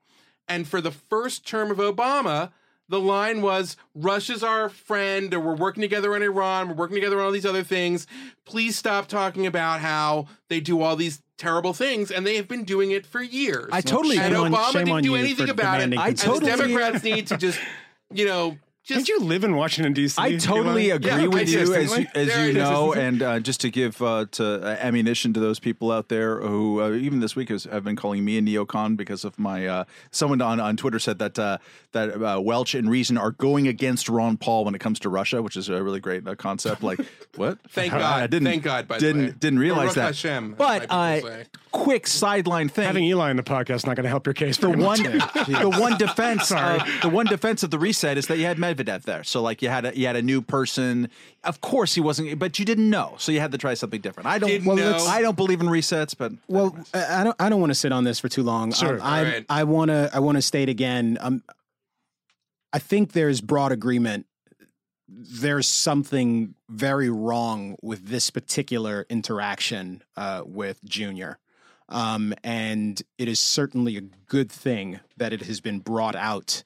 And for the first term of Obama, the line was Russia's our friend, or we're working together on Iran, we're working together on all these other things. Please stop talking about how they do all these terrible things, and they have been doing it for years. I totally and agree. on- Obama shame didn't do anything about it. And totally- the Democrats need to just, you know, just Don't you live in Washington D.C.? I totally Eli? agree Yeah, with you, as you, as you know, and uh, just to give uh, to uh, ammunition to those people out there who uh, even this week has, have been calling me a neocon because of my. Uh, someone on, on Twitter said that uh, that uh, Welch and Reason are going against Ron Paul when it comes to Russia, which is a really great uh, concept. Like *laughs* what? Thank God. I didn't. Thank God, by the didn't way. didn't realize Baruch that. Hashem, as but my people say. quick sideline thing. Having Eli in the podcast is not going to help your case. the one *laughs* the one defense Sorry. of the one defense of the reset is that you had Medvedev there. So like you had a you had a new person. Of course he wasn't but you didn't know. So you had to try something different. I don't Didn't well, know. I don't believe in resets, but Well, I I don't. I don't want to sit on this for too long. Sure. Um, I All right. I want to. I want to state again. Um, I think there's broad agreement. There's something very wrong with this particular interaction uh, with Junior, um, and it is certainly a good thing that it has been brought out.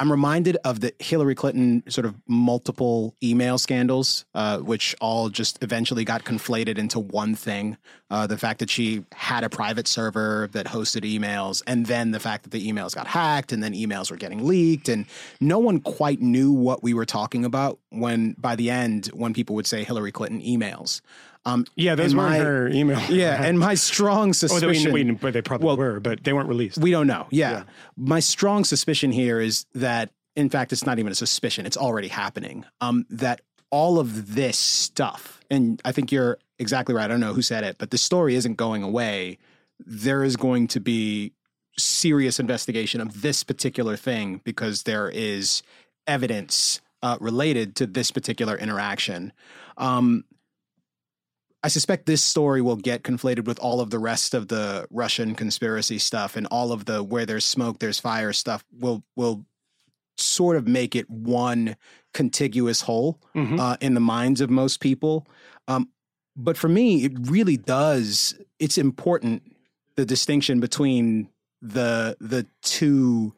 I'm reminded of the Hillary Clinton sort of multiple email scandals, uh, which all just eventually got conflated into one thing. Uh, the fact that she had a private server that hosted emails, and then the fact that the emails got hacked, and then emails were getting leaked, and no one quite knew what we were talking about when, by the end, when people would say Hillary Clinton emails. Um, Yeah, those my- her email. *laughs* Yeah, and my strong suspicion. Oh, they, suspicion. we, but they probably Well, were, but they weren't released. We don't know. Yeah. My strong suspicion here is that, in fact, it's not even a suspicion, it's already happening. Um, that all of this stuff, and I think you're exactly right. I don't know who said it, but the story isn't going away. There is going to be serious investigation of this particular thing because there is evidence uh, related to this particular interaction. Um, I suspect this story will get conflated with all of the rest of the Russian conspiracy stuff and all of the where there's smoke, there's fire stuff will will sort of make it one contiguous whole Mhm. uh, in the minds of most people. Um, but for me, it really does. It's important the distinction between the the two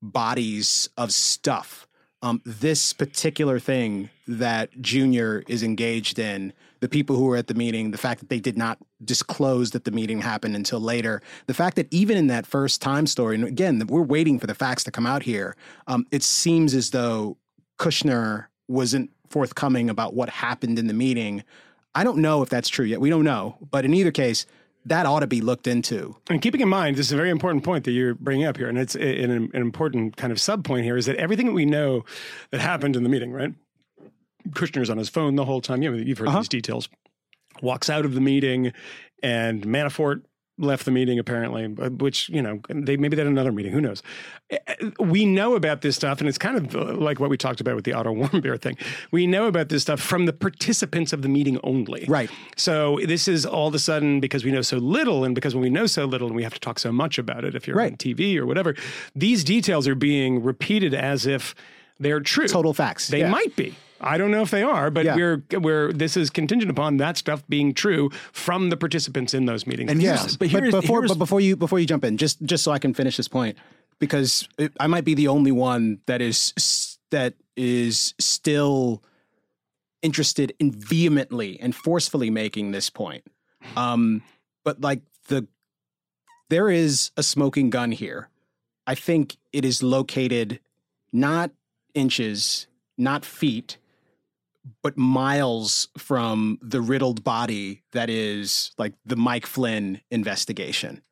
bodies of stuff. Um, this particular thing that Junior is engaged in, the people who were at the meeting, the fact that they did not disclose that the meeting happened until later, the fact that even in that first time story, and again, we're waiting for the facts to come out here, um, it seems as though Kushner wasn't forthcoming about what happened in the meeting. I don't know if that's true yet. We don't know. But in either case, that ought to be looked into. And keeping in mind, this is a very important point that you're bringing up here, and it's an, an important kind of sub point here is that everything that we know that happened in the meeting, right? Kushner's on his phone the whole time. Yeah, you've heard Uh-huh. these details. Walks out of the meeting, and Manafort left the meeting apparently, uh, which you know they maybe they had another meeting. Who knows? Uh, We know about this stuff, and it's kind of uh, like what we talked about with the Otto Warmbier thing. We know about this stuff from the participants of the meeting only. Right. So this is all of a sudden because we know so little, and because when we know so little, and we have to talk so much about it, if you're on TV or whatever, these details are being repeated as if they're true. Total facts. They Yeah. might be. I don't know if they are, but Yeah. we're we're this is contingent upon that stuff being true from the participants in those meetings. And Yeah, but, but here's- before but before you before you jump in, just just so I can finish this point, because it, I might be the only one that is that is still interested in vehemently and forcefully making this point. Um, but like the there is a smoking gun here. I think it is located not inches, not feet, but miles from the riddled body that is like the Mike Flynn investigation.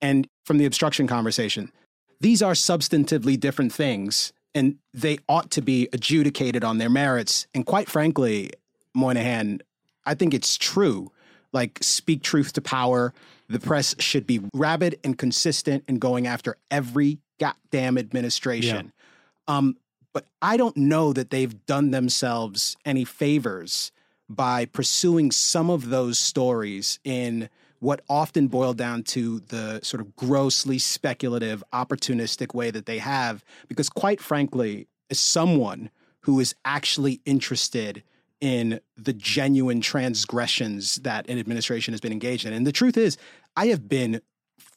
And from the obstruction conversation, these are substantively different things and they ought to be adjudicated on their merits. And quite frankly, Moynihan, I think it's true. Like, speak truth to power. The press should be rabid and consistent in going after every goddamn administration. Um, but I don't know that they've done themselves any favors by pursuing some of those stories in what often boiled down to the sort of grossly speculative, opportunistic way that they have. Because, quite frankly, as someone who is actually interested in the genuine transgressions that an administration has been engaged in, and the truth is, I have been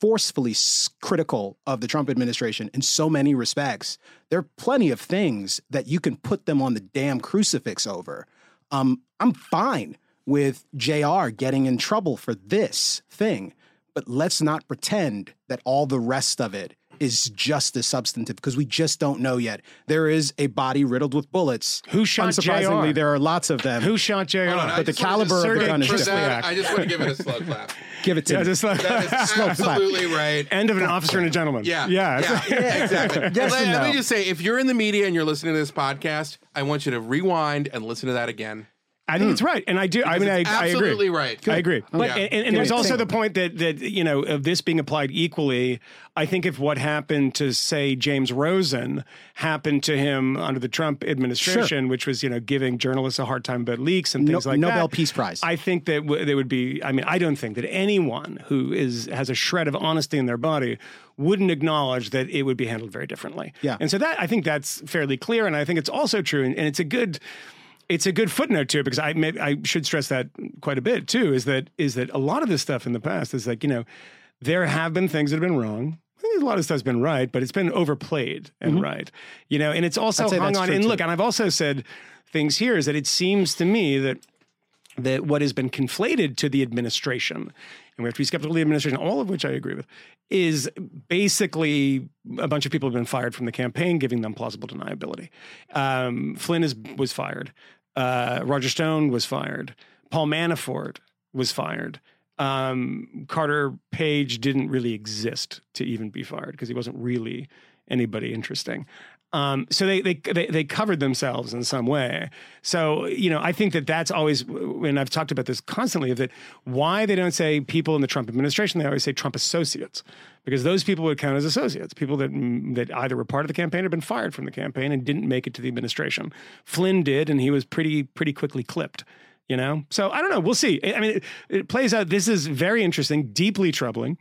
forcefully critical of the Trump administration in so many respects. There are plenty of things that you can put them on the damn crucifix over. Um, I'm fine with JR getting in trouble for this thing, but let's not pretend that all the rest of it is just as substantive because we just don't know yet. There is a body riddled with bullets. Who shot Unsurprisingly, JR? there are lots of them. Who shot JR? On, but the caliber of the gun is for different. that, I just want to give it a slow clap. *laughs* Give it to yeah, me. just like That is *laughs* Slow clap. absolutely right. end of an officer and a gentleman. Yeah. yeah, Yeah. yeah *laughs* exactly. Yes let, and let me just say, if you're in the media and you're listening to this podcast, I want you to rewind and listen to that again. I think it's hmm. right, and I do. I mean, I, agree. absolutely right. I agree. But Yeah. and, and there's also the point that that you know of this being applied equally. I think if what happened to say James Rosen happened to him under the Trump administration, which was you know giving journalists a hard time about leaks and No- things like that. Nobel Peace Prize. I think that w- they would be. I mean, I don't think that anyone who is has a shred of honesty in their body wouldn't acknowledge that it would be handled very differently. Yeah. and so that I think that's fairly clear, and I think it's also true, and, and it's a good it's a good footnote too because I may, I should stress that quite a bit too is that is that a lot of this stuff in the past is like you know there have been things that have been wrong. I think a lot of stuff's been right, but it's been overplayed and right. You know, and it's also hung on. And too. look, and I've also said things here is that it seems to me that that what has been conflated to the administration, and we have to be skeptical of the administration, all of which I agree with, is basically a bunch of people have been fired from the campaign, giving them plausible deniability. Um, Flynn is was fired. Uh, Roger Stone was fired. Paul Manafort was fired. Um, Carter Page didn't really exist to even be fired because he wasn't really anybody interesting. Um, so they, they they they covered themselves in some way. So you know, I think that that's always, and I've talked about this constantly, of that why they don't say people in the Trump administration. They always say Trump associates, because those people would count as associates, people that that either were part of the campaign or been fired from the campaign and didn't make it to the administration. Flynn did, and he was pretty pretty quickly clipped. You know, so I don't know. We'll see. I mean, it, it plays out. This is very interesting, deeply troubling,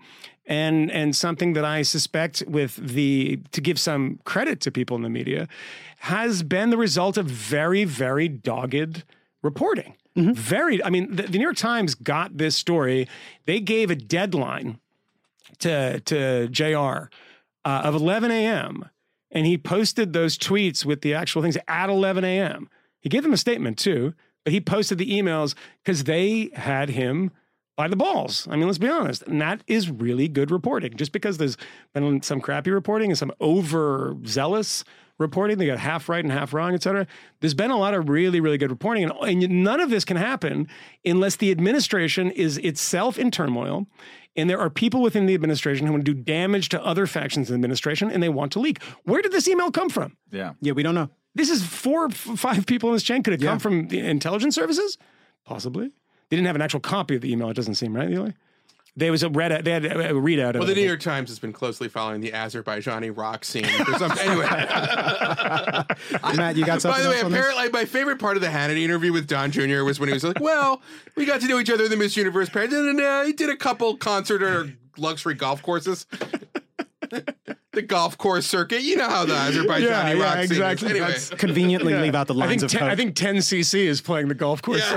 and and something that I suspect, with the to give some credit to people in the media, has been the result of very very dogged reporting. Very. I mean, the, the New York Times got this story. They gave a deadline to to Jr. Uh, of 11 a.m. and he posted those tweets with the actual things at 11 a.m. He gave them a statement too, but he posted the emails because they had him by the balls. I mean, let's be honest, and that is really good reporting. Just because there's been some crappy reporting and some overzealous reporting, they got half right and half wrong, et cetera. There's been a lot of really, really good reporting, and, and none of this can happen unless the administration is itself in turmoil. And there are people within the administration who want to do damage to other factions in the administration and they want to leak. Where did this email come from? Yeah. yeah, we don't know. This is four, f- five people in this chain. Could it Yeah. come from the intelligence services? Possibly. They didn't have an actual copy of the email. It doesn't seem right, Eli. There was a read. They had a readout. Of it. Well, of the it. New York Times has been closely following the Azerbaijani rock scene. For some, anyway, *laughs* Matt, you got something by the way, else on this? apparently, my favorite part of the Hannity interview with Don Jr. was when he was like, "Well, we got to know each other in the Miss Universe pageant, and uh, he did a couple concert or luxury golf courses." *laughs* the golf course circuit, you know how the Azerbaijani Yeah, yeah, rock scene exactly. Anyway, Let's conveniently leave out the I lines think, of 10. I think 10cc is playing the golf course. *laughs*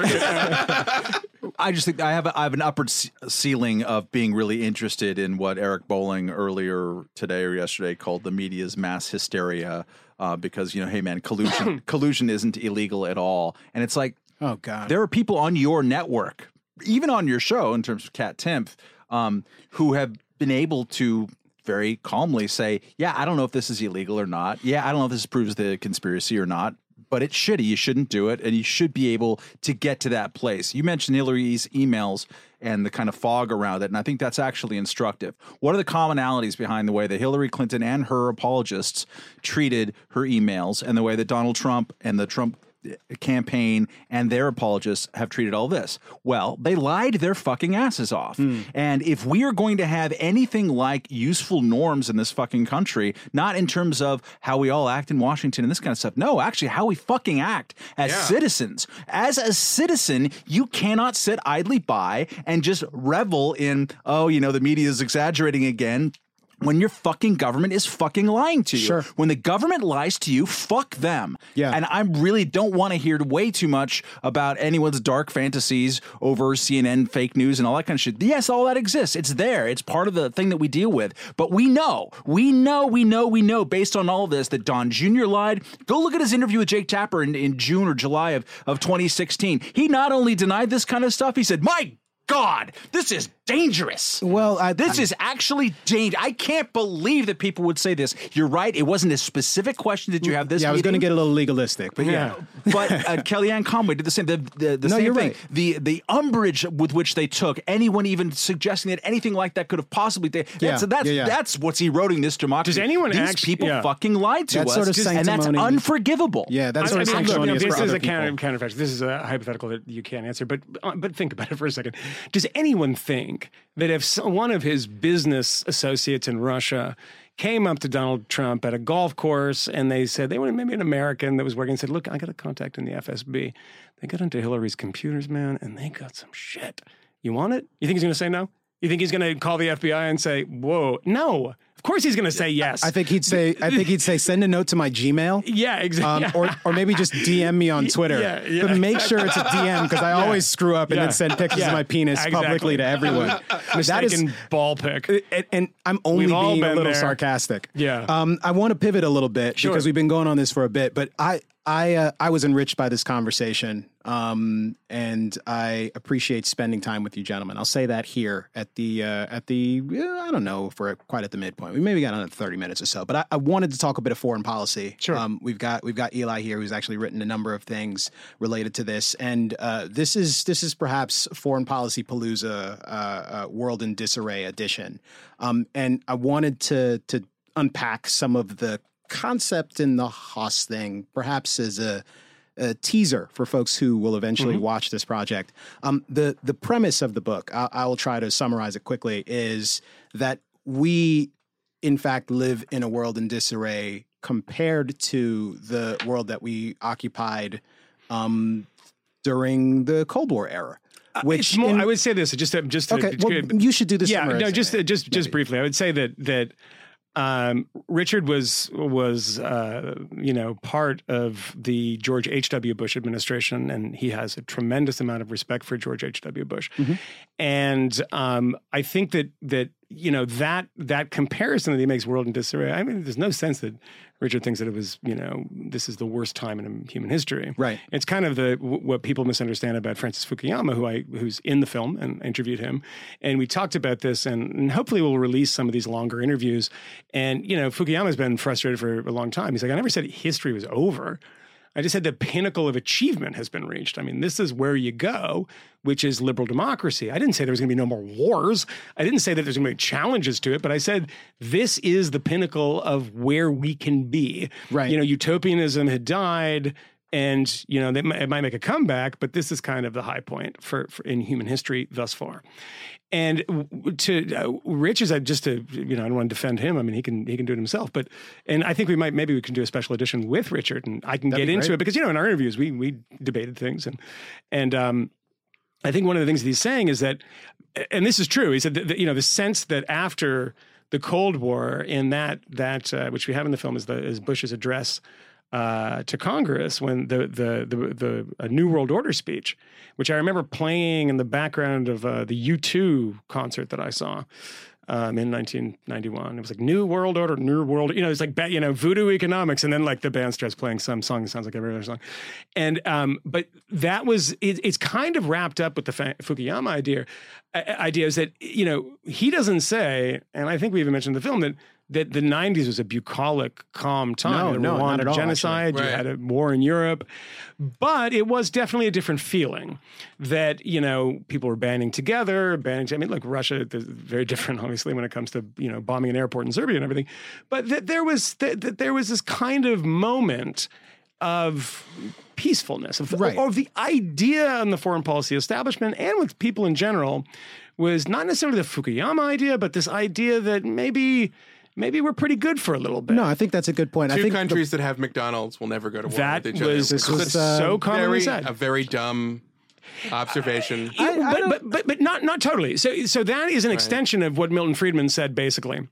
I just think I have a, I have an upward ce- ceiling of being really interested in what Eric Bolling earlier today or yesterday called the media's mass hysteria. Uh, because you know, hey man, collusion *coughs* collusion isn't illegal at all, and it's like oh God, there are people on your network, even on your show, in terms of Kat Timpf, um, who have been able to very calmly say, "Yeah, I don't know if this is illegal or not. Yeah, I don't know if this proves the conspiracy or not." But it's shitty. You shouldn't do it, and you should be able to get to that place. You mentioned Hillary's emails and the kind of fog around it, and I think that's actually instructive. What are the commonalities behind the way that Hillary Clinton and her apologists treated her emails, and the way that Donald Trump and the Trump campaign and their apologists have treated all this. Well, they lied their fucking asses off. Hmm. And if we are going to have anything like useful norms in this fucking country, not in terms of how we all act in Washington and this kind of stuff, no, actually how we fucking act as Yeah. citizens. As a citizen, you cannot sit idly by and just revel in, oh, you know, the media is exaggerating again. When your fucking government is fucking lying to you. Sure. When the government lies to you, fuck them. Yeah. And I really don't want to hear way too much about anyone's dark fantasies over CNN fake news and all that kind of shit. Yes, all that exists. It's there. It's part of the thing that we deal with. But we know, we know, we know, we know, based on all this, that Don Jr. lied. Go look at his interview with Jake Tapper in, in June or July of, of 2016. He not only denied this kind of stuff, he said, My God, this is dangerous. Well, I- this is actually dangerous. I can't believe that people would say this. You're right. It wasn't a specific question. Did you have this? yeah, I was going to get a little legalistic, but yeah. but uh, *laughs* Kellyanne Conway did the same. The, the, the No, same you're thing. right. The the umbrage with which they took anyone even suggesting that anything like that could have possibly. That's Yeah, that's yeah, yeah. that's what's eroding this democracy. Does anyone These actu- people yeah. fucking lied to That us, sort of and that's unforgivable. Yeah, that's I- sort of I mean, look, sanctimonious this for is other a counter, counterfactual. This is a hypothetical that you can't answer, but uh, but think about it for a second. Does anyone think that if one of his business associates in Russia came up to Donald Trump at a golf course and they said they were maybe an American that was working and said, "Look, I got a contact in the FSB. They got into Hillary's computers, man, and they got some shit. You want it? You think he's going to say no? You think he's going to call the FBI and say, "Whoa, no"? Of course he's going to say yes. I think he'd say, I think he'd say, send a note to my Gmail. *laughs* yeah, exactly. Um, or, or maybe just DM me on *laughs* Twitter. Yeah, yeah. But make sure it's a DM because I always screw up and Yeah. then send pictures Yeah. of my penis Exactly. publicly to everyone. *laughs* that is, ball pick. and, and I'm only We've being a little there. sarcastic. Yeah. Um, I want to pivot a little bit Sure. because we've been going on this for a bit, but I I uh, I was enriched by this conversation, um, and I appreciate spending time with you, gentlemen. I'll say that here at the uh, at the uh, I don't know if we're quite at the midpoint. We maybe got another thirty minutes or so, but I, I wanted to talk a bit of foreign policy. Sure. Um, we've got we've got Eli here, who's actually written a number of things related to this, and uh, this is this is perhaps foreign policy palooza, uh, uh, world in disarray edition. Um, and I wanted to to unpack some of the concept in the Haass thing, perhaps as a, a teaser for folks who will eventually watch this project. Um, the the premise of the book, I, I will try to summarize it quickly, is that we, in fact, live in a world in disarray compared to the world that we occupied um, during the Cold War era. Which It's more, in- I would say this just to, just to, okay, well, you should do this. yeah, no, just say. just just briefly, I would say that that um, Richard was was uh, you know part of the George H. W. Bush administration, and he has a tremendous amount of respect for George H. W. Bush, Mm-hmm. and um, I think that that you know that that comparison that he makes world in disarray. I mean, there's no sense that Richard thinks that it was you know this is the worst time in human history. Right. It's kind of the what people misunderstand about Francis Fukuyama, who I who's in the film and interviewed him, and we talked about this, and, and hopefully we'll release some of these longer interviews. And you know, Fukuyama's been frustrated for a long time. He's like, I never said history was over. I just said the pinnacle of achievement has been reached. I mean, this is where you go, which is liberal democracy. I didn't say there was going to be no more wars. I didn't say that there's going to be challenges to it, but I said this is the pinnacle of where we can be. Right. You know, utopianism had died and you know they might, it might make a comeback but this is kind of the high point for, for in human history thus far and to uh, rich is I just to you know I don't want to defend him I mean he can he can do it himself but and I think we might maybe we can do a special edition with Richard and I can That'd get into great. it because you know in our interviews we we debated things and and um I think one of the things that he's saying is that, and this is true. He said that, that, you know the sense that after the Cold War, in that that uh, which we have in the film is the is Bush's address uh, to Congress when the the the the a New World Order speech, which I remember playing in the background of uh, the U2 concert that I saw. Um, in 1991, it was like New World Order, New World. You know, it's like you know Voodoo Economics, and then like the band starts playing some song that sounds like every other song. And um, but that was it, it's kind of wrapped up with the Fukuyama idea. uh, Idea is that you know he doesn't say, and I think we even mentioned the film that that the 90s was a bucolic, calm time. No, no, not at all, genocide. actually. You had a war in Europe, but it was definitely a different feeling that you know people were banding together, banding. I mean, like Russia, is very different, *laughs* obviously, when it comes to you know bombing an airport in Serbia and everything. But that there was that that there was this kind of moment of peacefulness, of, Right. or, of the idea in the foreign policy establishment and with people in general was not necessarily the Fukuyama idea, but this idea that maybe maybe we're pretty good for a little bit. No, I think that's a good point. I Two think the- countries that have McDonald's will never go to war that with each other. was This was, uh, so commonly very, said. a very dumb observation. I- I but, don't- but but but not not totally. So so that is an extension of what Milton Friedman said basically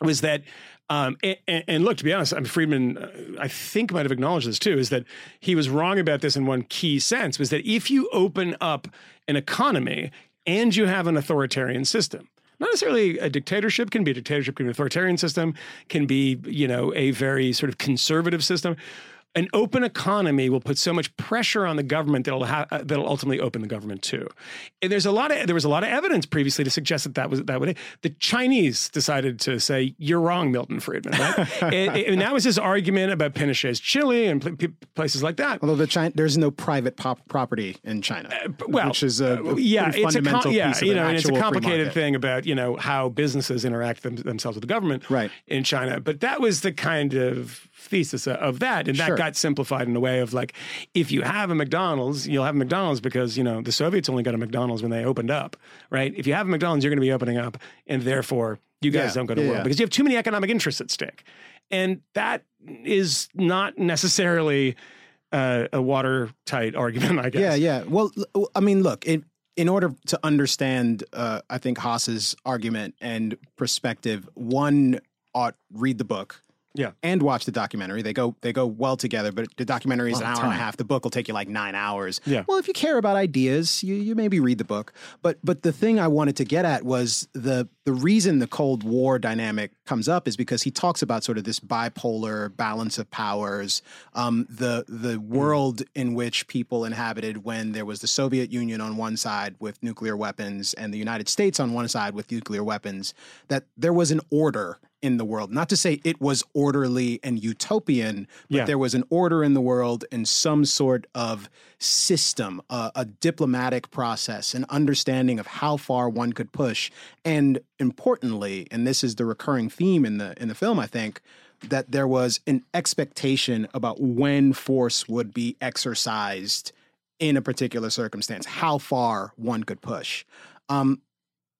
was that um, and, and- and look to be honest, I mean, Friedman uh, I think might have acknowledged this too is that he was wrong about this in one key sense was that if you open up an economy and you have an authoritarian system not necessarily a dictatorship can be a dictatorship can be an authoritarian system can be you know a very sort of conservative system an open economy will put so much pressure on the government that'll ha- uh, that'll ultimately open the government too. And there's a lot of there was a lot of evidence previously to suggest that that was that would the Chinese decided to say you're wrong, Milton Friedman, right? *laughs* and, and that was his argument about Pinochet's Chile and pl- places like that. Although the China, there's no private pop property in China, well, which is a, a yeah, pretty it's a com- yeah, you know, it's a complicated thing about you know how businesses interact them, themselves with the government, Right. in China. But that was the kind of thesis of that, and that Sure. got simplified in a way of like, if you have a McDonald's, you'll have a McDonald's because you know the Soviets only got a McDonald's when they opened up, right? If you have a McDonald's, you're going to be opening up, and therefore you guys Yeah, don't go to yeah, war yeah. because you have too many economic interests at stake, and that is not necessarily. Uh, a watertight *laughs* argument, I guess. Yeah, yeah. Well, I mean, look, in in order to understand, uh, I think Haass's argument and perspective, one ought read the book. Yeah. and watch the documentary. They go they go well together. But the documentary is an hour of and a half. The book will take you like nine hours. Yeah. Well, if you care about ideas, you you maybe read the book. But but the thing I wanted to get at was the the reason the Cold War dynamic comes up is because he talks about sort of this bipolar balance of powers, um, the the world in which people inhabited when there was the Soviet Union on one side with nuclear weapons and the United States on one side with nuclear weapons. That there was an order in the world. Not to say it was orderly and utopian, but Yeah. there was an order in the world and some sort of system, uh, a diplomatic process, an understanding of how far one could push, and importantly, and this is the recurring theme in the in the film, I think, that there was an expectation about when force would be exercised in a particular circumstance, how far one could push. Um,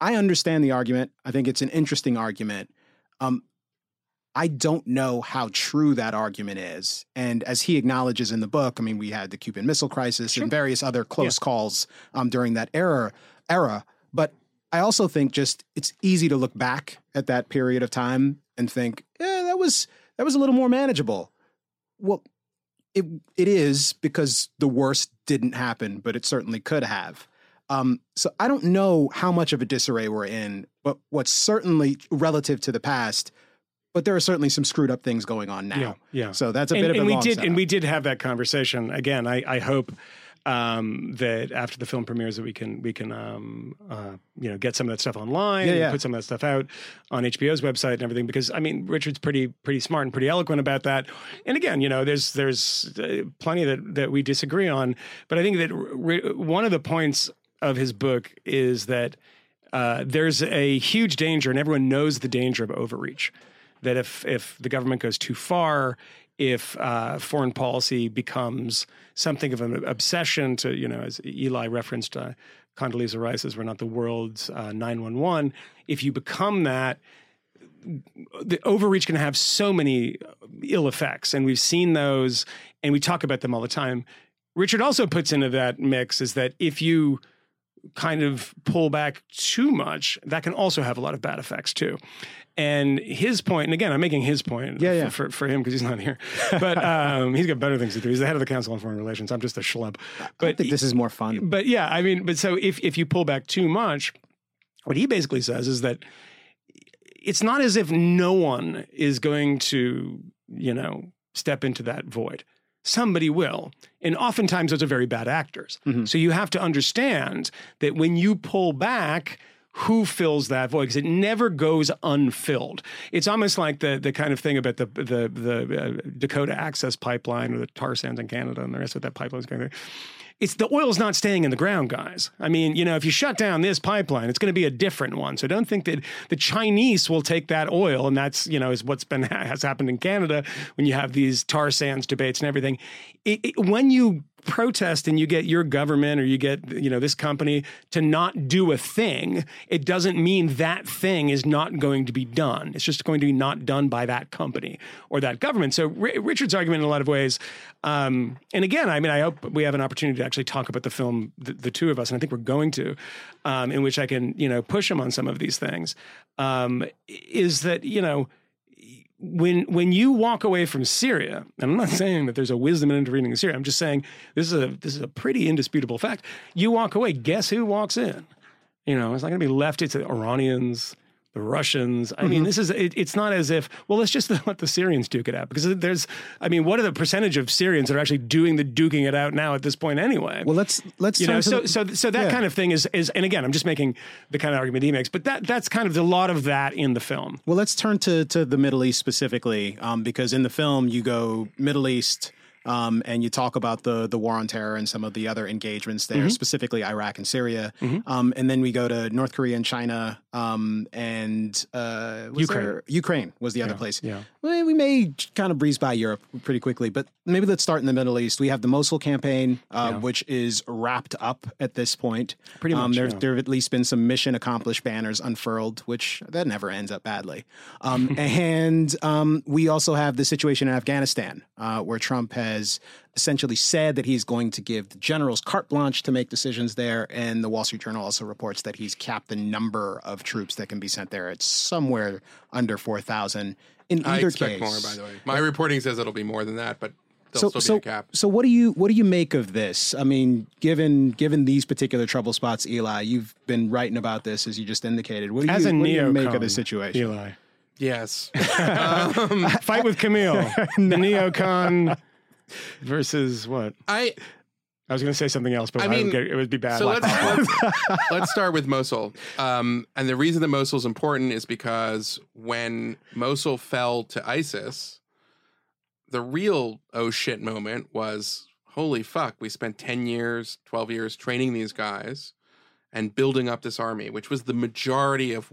I understand the argument. I think it's an interesting argument. Um, I don't know how true that argument is. And as he acknowledges in the book, I mean, we had the Cuban Missile Crisis and various other close calls um, during that era. Era, but I also think just it's easy to look back at that period of time and think, yeah, that was that was a little more manageable. Well, it it is because the worst didn't happen, but it certainly could have. Um, so I don't know how much of a disarray we're in, but what's certainly relative to the past. But there are certainly some screwed up things going on now. Yeah, yeah. So that's a and, bit of and a we did setup. and we did have that conversation again. I, I hope um, that after the film premieres that we can we can um, uh, you know get some of that stuff online Yeah, and put some of that stuff out on HBO's website and everything because I mean Richard's pretty pretty smart and pretty eloquent about that. And again, you know, there's there's uh, plenty that that we disagree on, but I think that re- one of the points of his book is that uh, there's a huge danger, and everyone knows the danger of overreach. That if if the government goes too far, if uh, foreign policy becomes something of an obsession to, you know, as Eli referenced, uh, Condoleezza Rice says, we're not the world's uh, 911. If you become that, the overreach can have so many ill effects, and we've seen those, and we talk about them all the time. Richard also puts into that mix is that if you kind of pull back too much, that can also have a lot of bad effects too. And his point, and again, I'm making his point Yeah, yeah. For, for him because he's not here, but *laughs* um, he's got better things to do. He's the head of the Council on Foreign Relations. I'm just a schlub. I But think this is more fun. but yeah, I mean, but so if if you pull back too much, what he basically says is that it's not as if no one is going to, you know, step into that void. Somebody will. And oftentimes those are very bad actors. Mhm. So you have to understand that when you pull back, who fills that void because it never goes unfilled. It's almost like the the kind of thing about the the the uh, Dakota Access Pipeline or the tar sands in Canada and the rest of that pipeline is going to. It's the oil's not staying in the ground, guys. I mean, you know, if you shut down this pipeline, it's going to be a different one. So don't think that the Chinese will take that oil, and that's you know is what's been *laughs* has happened in Canada when you have these tar sands debates and everything. It, it, when you protest and you get your government or you get you know this company to not do a thing it doesn't mean that thing is not going to be done. It's just going to be not done by that company or that government. So R- richard's argument in a lot of ways um, and again i mean i hope we have an opportunity to actually talk about the film the, the two of us and i think we're going to um, in which i can you know push him on some of these things um, is that you know when when you walk away from Syria, and I'm not *laughs* saying that there's a wisdom in intervening in Syria. I'm just saying this is a this is a pretty indisputable fact. You walk away, guess who walks in? You know, it's not going to be left. It's the Iranians, the Russians. I mean, this is it, it's not as if well, let's just *laughs* let the Syrians duke it out because there's. I mean, what are the percentage of Syrians that are actually doing the duking it out now at this point anyway? Well, let's let's you know, so the- so so that Yeah. kind of thing is is, and again, I'm just making the kind of argument he makes, but that that's kind of a lot of that in the film. Well, let's turn to, to the Middle East specifically, um, because in the film you go Middle East um, and you talk about the the war on terror and some of the other engagements there, specifically Iraq and Syria, um, and then we go to North Korea and China um, and uh, Ukraine. there- Ukraine was the other place. yeah. Well, we may kind of breeze by Europe pretty quickly, but maybe let's start in the Middle East. We have the Mosul campaign, uh, which is wrapped up at this point. Pretty Um, much, there, yeah. there have at least been some mission accomplished banners unfurled, which that never ends up badly. Um, *laughs* and um, we also have the situation in Afghanistan, uh, where Trump has essentially said that he's going to give the generals carte blanche to make decisions there. And the Wall Street Journal also reports that he's capped the number of troops that can be sent there. It's somewhere under 4,000. In I either expect case, more, by the way. My reporting says it'll be more than that, but so, there'll so, a cap. so what do you what do you make of this? I mean, given given these particular trouble spots, Eli, you've been writing about this as you just indicated. What do As you, a what do you make of the situation? Eli. Yes. *laughs* Fight with Camille. *laughs* the neocon versus what? I I was going to say something else, but I I mean, would get, it would be bad. so let's, let's *laughs* let's start with Mosul. Um, and the reason that Mosul is important is because when Mosul fell to ISIS, the real oh shit moment was holy fuck, we spent 10 years, 12 years training these guys and building up this army, which was the majority of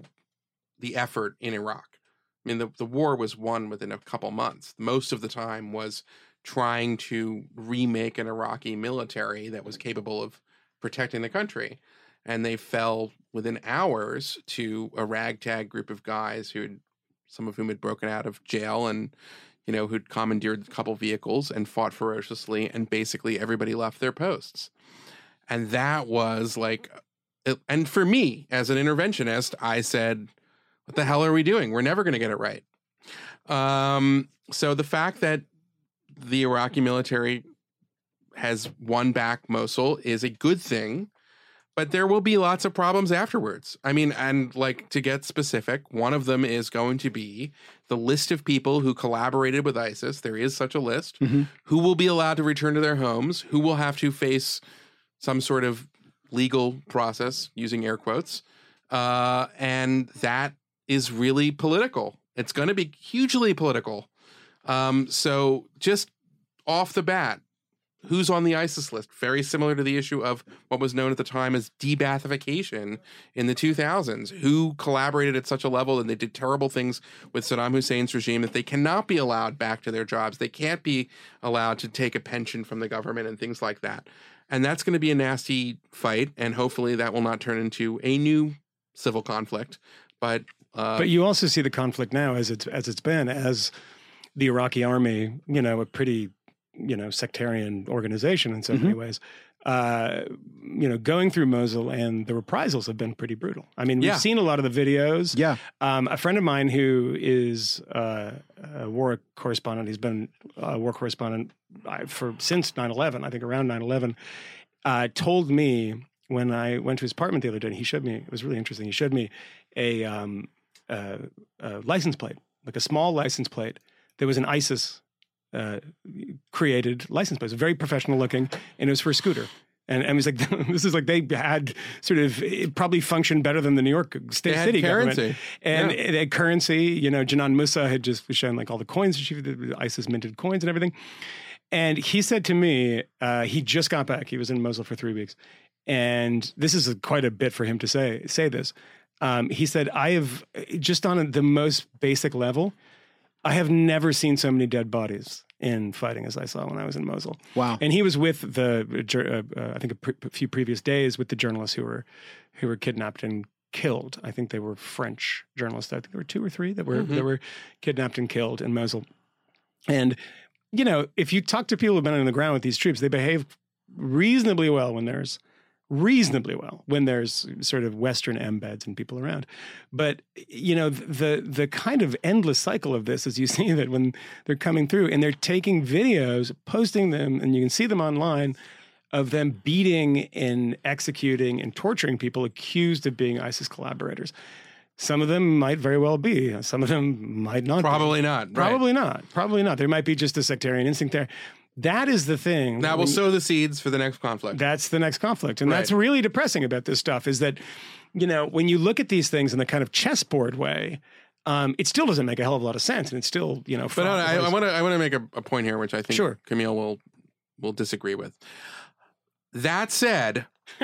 the effort in Iraq. I mean, the, the war was won within a couple months. Most of the time was trying to remake an Iraqi military that was capable of protecting the country. And they fell within hours to a ragtag group of guys who had, some of whom had broken out of jail and, you know, who'd commandeered a couple vehicles and fought ferociously. And basically everybody left their posts. And that was like, and for me as an interventionist, I said, what the hell are we doing? We're never going to get it right. Um, so the fact that the Iraqi military has won back Mosul is a good thing, but there will be lots of problems afterwards. I mean, and like to get specific, one of them is going to be the list of people who collaborated with ISIS. There is such a list Mhm. who will be allowed to return to their homes, who will have to face some sort of legal process, using air quotes. Uh, and that is really political. It's going to be hugely political. Um, so just off the bat, who's on the ISIS list? Very similar to the issue of what was known at the time as de-Baathification in the 2000s. Who collaborated at such a level and they did terrible things with Saddam Hussein's regime that they cannot be allowed back to their jobs. They can't be allowed to take a pension from the government and things like that. And that's going to be a nasty fight. And hopefully that will not turn into a new civil conflict. But uh, but you also see the conflict now as it's as it's been as the Iraqi army, you know, a pretty you know sectarian organization in so Mm-hmm. many ways. Uh, you know, going through Mosul and the reprisals have been pretty brutal. I mean, we've Yeah. seen a lot of the videos. Yeah, Um, a friend of mine who is uh, a war correspondent, he's been a war correspondent uh, for since 9/11, I think around 9/11, uh, told me when I went to his apartment the other day, and he showed me it was really interesting. He showed me a, um, a, a license plate, like a small license plate. There was an ISIS uh, created license plates, very professional looking, and it was for a scooter. And, and it was like *laughs* this is like they had sort of it probably functioned better than the New York State City currency. government, and Yeah. it had currency. You know, Jenan Moussa had just shown like all the coins she the ISIS minted coins and everything. And he said to me, uh, he just got back. He was in Mosul for three weeks, and this is a, quite a bit for him to say say this. Um, he said, "I have just on the most basic level, I have never seen so many dead bodies in fighting as I saw when I was in Mosul. Wow. And he was with the, uh, uh, I think a, pre- a few previous days with the journalists who were who were kidnapped and killed. I think they were French journalists. I think there were two or three that were that were kidnapped and killed in Mosul. And you know, if you talk to people who've been on the ground with these troops, they behave reasonably well when there's reasonably well when there's sort of Western embeds and people around. But you know, the the kind of endless cycle of this is you *laughs* see that when they're coming through and they're taking videos, posting them, and you can see them online of them beating and executing and torturing people accused of being ISIS collaborators. Some of them might very well be. Some of them might not. be. Probably not. right. Probably not. Probably not. There might be just a sectarian instinct there. That is the thing. That will sow the seeds for the next conflict. that's the next conflict. And Right. that's really depressing about this stuff is that, you know, when you look at these things in the kind of chessboard way, um, it still doesn't make a hell of a lot of sense. And it's still, you know, But no, no, I, want to I want to make a, a point here, which I think Sure. Camille will will disagree with. That said, *laughs*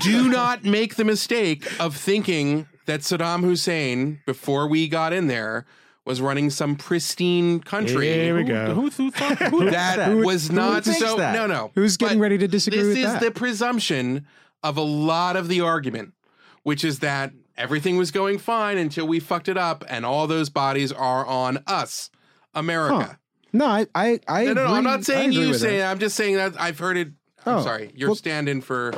do not make the mistake of thinking that Saddam Hussein, before we got in there, was running some pristine country. Here we go. Who, who thought who that Who- was not thinks so. that? No, no. Who's getting But ready to disagree this with is that? the presumption of a lot of the argument, which is that everything was going fine until we fucked it up, and all those bodies are on us, America. no, I, I, I No, no, no. I'm not saying you with say. that. I'm just saying that I've heard it. I'm Oh, sorry. You're well- stand-in for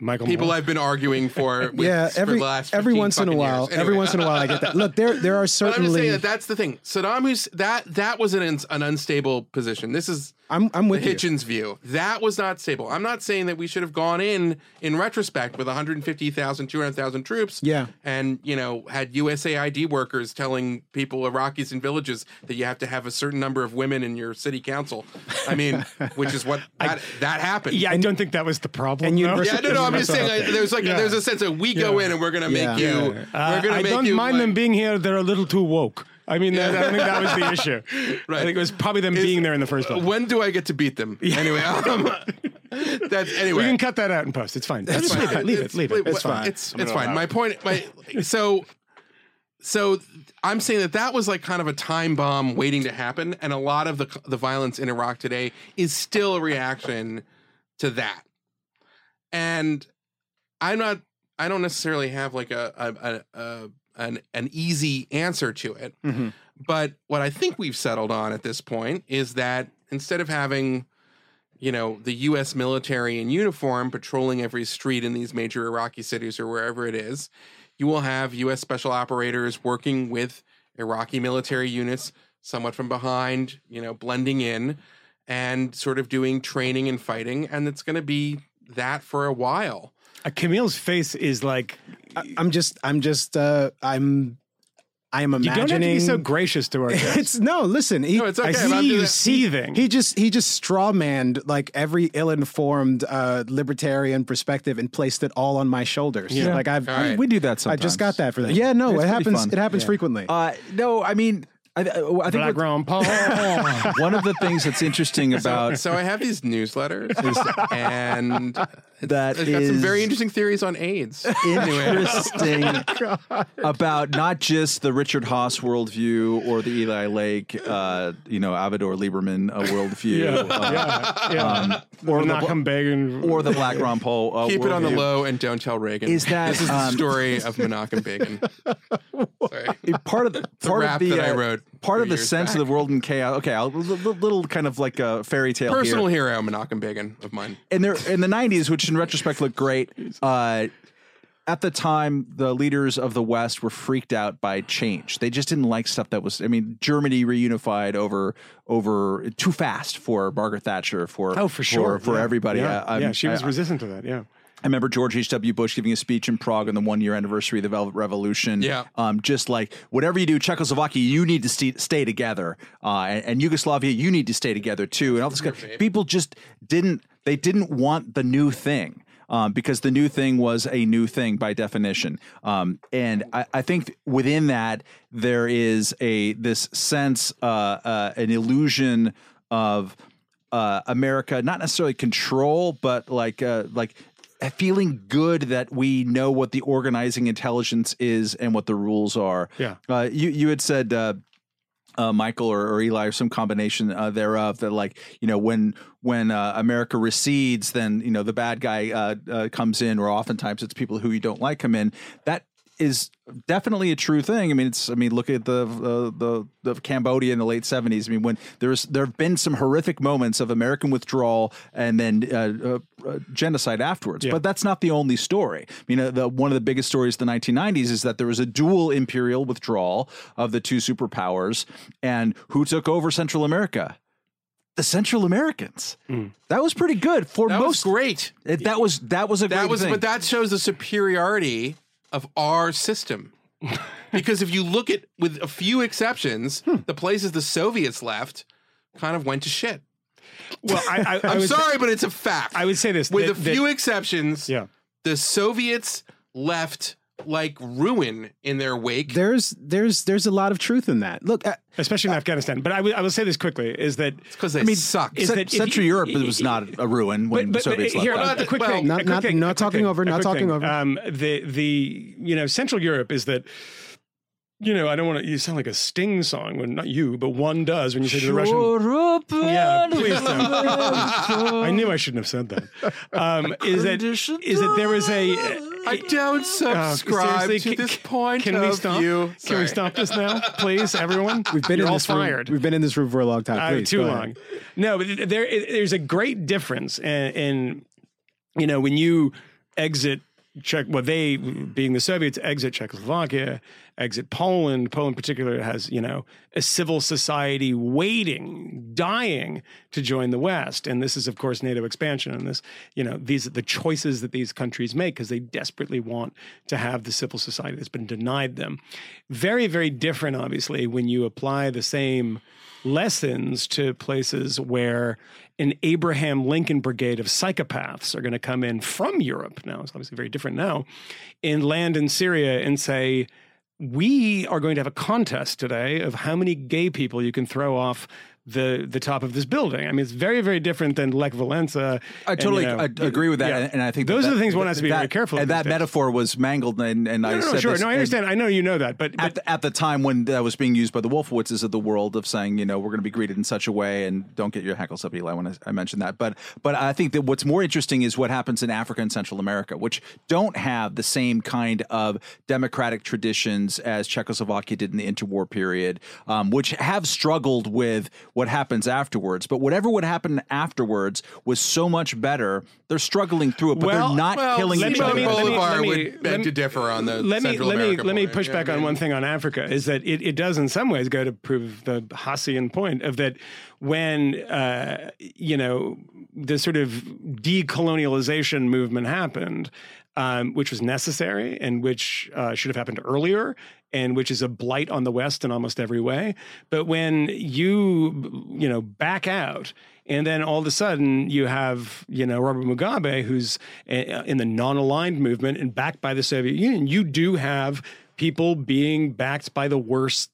Michael people Moore. I've been arguing for. *laughs* With, yeah, for every the last every once in a while, years. every once in a while, I get that. Look, there there are But I'm just certainly. saying that that's the thing. Saddam Hussein that that was an an unstable position. This is I'm I'm with you. Hitchens' view. That was not stable. I'm not saying that we should have gone in in retrospect with 150,000, 200,000 troops. Yeah. And, you know, had USAID workers telling people, Iraqis in villages, that you have to have a certain number of women in your city council. I mean, *laughs* which is what that, that happened. Yeah, I don't think that was the problem. and though. universal- Yeah, no, no. I'm just saying. Like, there's like Yeah. there's a sense of we go Yeah. in and we're gonna make Yeah. you. Uh, we're gonna I make don't you. mind like- them being here. They're a little too woke. I mean, that- I think that was the issue. *laughs* Right. I think it was probably them Is- being there in the first place. When do I get to beat them? Anyway, um, *laughs* that's anyway. We can cut that out in post. It's fine. That's Just leave it. Leave it. It's- Leave it. It's fine. It's it's fine. My point. My so so I'm saying that that was like kind of a time bomb waiting to happen, and a lot of the the violence in Iraq today is still a reaction to that. And I'm not. I don't necessarily have like a, a, a, a an an easy answer to it. Mhm. But what I think we've settled on at this point is that instead of having, you know, the U.S. military in uniform patrolling every street in these major Iraqi cities or wherever it is, you will have U.S. special operators working with Iraqi military units, somewhat from behind, you know, blending in and sort of doing training and fighting. And it's going to be that for a while. Uh, Camille's face is like I- I'm just I'm just uh I'm I am imagining. you don't have to be so gracious to our *laughs* guests. it's no, listen. He, No, it's okay. I see you just- seething. He just he just strawmanned like every ill-informed uh, libertarian perspective and placed it all on my shoulders. Yeah. Like I've All right. We do that Sometimes. I just got that for that. Yeah, no, It's it happens. fun. It happens Yeah. frequently. Uh, no, I mean, I, I think Black what- Paul. *laughs* one of the things that's interesting about So I have these newsletters, *laughs* and that I've got some very interesting theories on AIDS. interesting *laughs* about not just the Richard Haass worldview or the Eli Lake, uh, you know, Avigdor Lieberman uh, worldview, *laughs* yeah, uh, yeah, yeah. um, or, the, Malcolm Begin. or the Black Ron Paul. Uh, Keep it on the low and don't tell Reagan. Is that, this is the um, story of Menachem Begin? *laughs* Sorry. part of the part rap of the that I uh, wrote part of the sense back. of the world in chaos. Okay, a little, little kind of like a fairy tale here. Personal hero, Menachem Begin of mine. in there in the 90s which in retrospect looked great uh at the time the leaders of the west were freaked out by change they just didn't like stuff that was i mean germany reunified over over too fast for margaret thatcher for oh, for sure. for, yeah. everybody Yeah, Uh, I'm- yeah she was I, resistant to that. Yeah. I remember George H.W. Bush giving a speech in Prague on the one year anniversary of the Velvet Revolution. Yeah. Um, just like, whatever you do, Czechoslovakia, you need to st- stay together. Uh, and, and Yugoslavia, you need to stay together too. And all this kind People just didn't, they didn't want the new thing. Um, because the new thing was a new thing by definition, um, and I, I think within that there is a this sense, uh, uh, an illusion of uh, America, not necessarily control, but like uh, like feeling good that we know what the organizing intelligence is and what the rules are. Yeah. Uh, you you had said. Uh, Michael or, or Eli or some combination uh, thereof that like you know when when uh, America recedes then you know the bad guy uh, uh, comes in or oftentimes it's people who you don't like come in. That is definitely a true thing. I mean, it's. I mean, look at the uh, the the Cambodia in the late seventies. I mean, when there's there have been some horrific moments of American withdrawal and then uh, uh, genocide afterwards. Yeah. But that's not the only story. I mean, uh, the, one of the biggest stories of the 1990s is that there was a dual imperial withdrawal of the two superpowers, and who took over Central America? The Central Americans. That was pretty good for That most. was great. It, that was that was a That was, thing. but that shows the superiority of our system. *laughs* because if you look at, with a few exceptions, Hmm. the places the Soviets left kind of went to shit. Well, I, I, *laughs* I I'm would, sorry, but it's a fact. I would say this with that- a few that- exceptions, yeah. the Soviets left like ruin in their wake. There's there's there's a lot of truth in that. Look, uh, especially in Afghanistan. But I will- say this quickly: is that because they suck. is Ce- that Central you- Europe was not a ruin when but, the but, Soviets here, left. a quick Well, thing, not- a quick not- thing, not talking thing, over, not talking thing. over. Um, the the you know Central Europe is that. You know, I don't want to. You sound like a Sting song when not you, but one does when you say to the Russian. Yeah, please don't. *laughs* I knew I shouldn't have said that. Um, is that is that there was a? I don't subscribe seriously, to can- this point Can of we stop? view. Can Sorry. we stop this now, please, everyone? we've been You're in all this fired. room. We've been in this room for a long time. Uh, Please, too go ahead. long. No, but there there's a great difference in, in you know when you exit Czech, well, they being the Soviets exit Czechoslovakia, exit Poland. Poland, in particular, has you know a civil society waiting, dying to join the West, and this is of course NATO expansion, and this you know these are the choices that these countries make because they desperately want to have the civil society that's been denied them. Very, very different, obviously, when you apply the same lessons to places where an Abraham Lincoln brigade of psychopaths are going to come in from Europe. Now, it's obviously very different now, and land in Syria and say, we are going to have a contest today of how many gay people you can throw off the the top of this building. I mean, it's very, very different than Lech Walesa. I and, totally you know, I agree with that, yeah. and, and I think those that, are the things one has to be that, very careful And that days. metaphor was mangled, and, and I No, no, said sure. this, No, I understand. I know you know that, but, At the, at the time when that was being used by the Wolfowitzes of the world of saying, you know, we're going to be greeted in such a way, and don't get your hackles up, Eli, when I, I mentioned that. But but I think that what's more interesting is what happens in Africa and Central America, which don't have the same kind of democratic traditions as Czechoslovakia did in the interwar period, um, which have struggled with what happens afterwards. But whatever would happen afterwards was so much better. They're struggling through it, but Well- they're not Well, killing each other. let me- let me- Bolivar let me- would beg to differ on the let me Central let me America let me point. push Yeah, back I on one thing on Africa is that it, it does in some ways go to prove the Haassian point of that when uh, you know the sort of decolonialization movement happened, um, which was necessary and which uh, should have happened earlier. And which is a blight on the West in almost every way. But when you, you know, back out and then all of a sudden, you have, you know, Robert Mugabe, who's uh, in the non aligned movement and backed by the Soviet Union. You do have people being backed by the worst.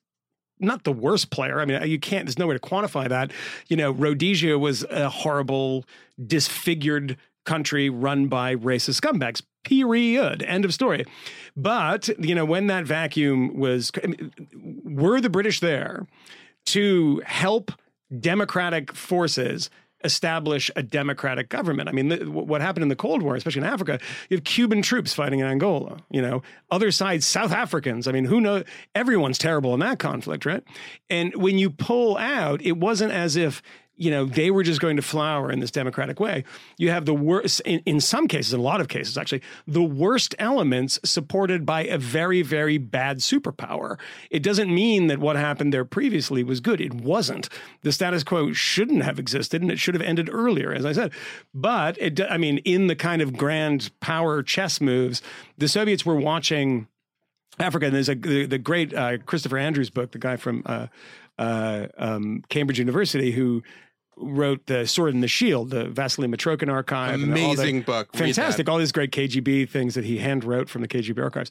Not the worst player. I mean, you can't, there's no way to quantify that. You know, Rhodesia was a horrible, disfigured country run by racist scumbags. Period. End of story. But, you know, when that vacuum was, I mean, were the British there to help democratic forces establish a democratic government. I mean, what happened in the Cold War, especially in Africa, you have Cuban troops fighting in Angola, you know, other sides, South Africans. I mean, who knows? Everyone's terrible in that conflict, right? And when you pull out, it wasn't as if you know they were just going to flower in this democratic way. You have the worst in, in some cases in a lot of cases actually the worst elements supported by a very very bad superpower. It doesn't mean that what happened there previously was good. It wasn't. The status quo shouldn't have existed and it should have ended earlier as i said. But it i mean in the kind of grand power chess moves the soviets were watching Africa. And there's a the, the great uh, Christopher Andrew's book, the guy from uh, uh, um, Cambridge University, who wrote the Sword and the Shield, the Vasily Mitrokhin archive. Amazing book. Fantastic. All these great KGB things that he hand wrote from the KGB archives.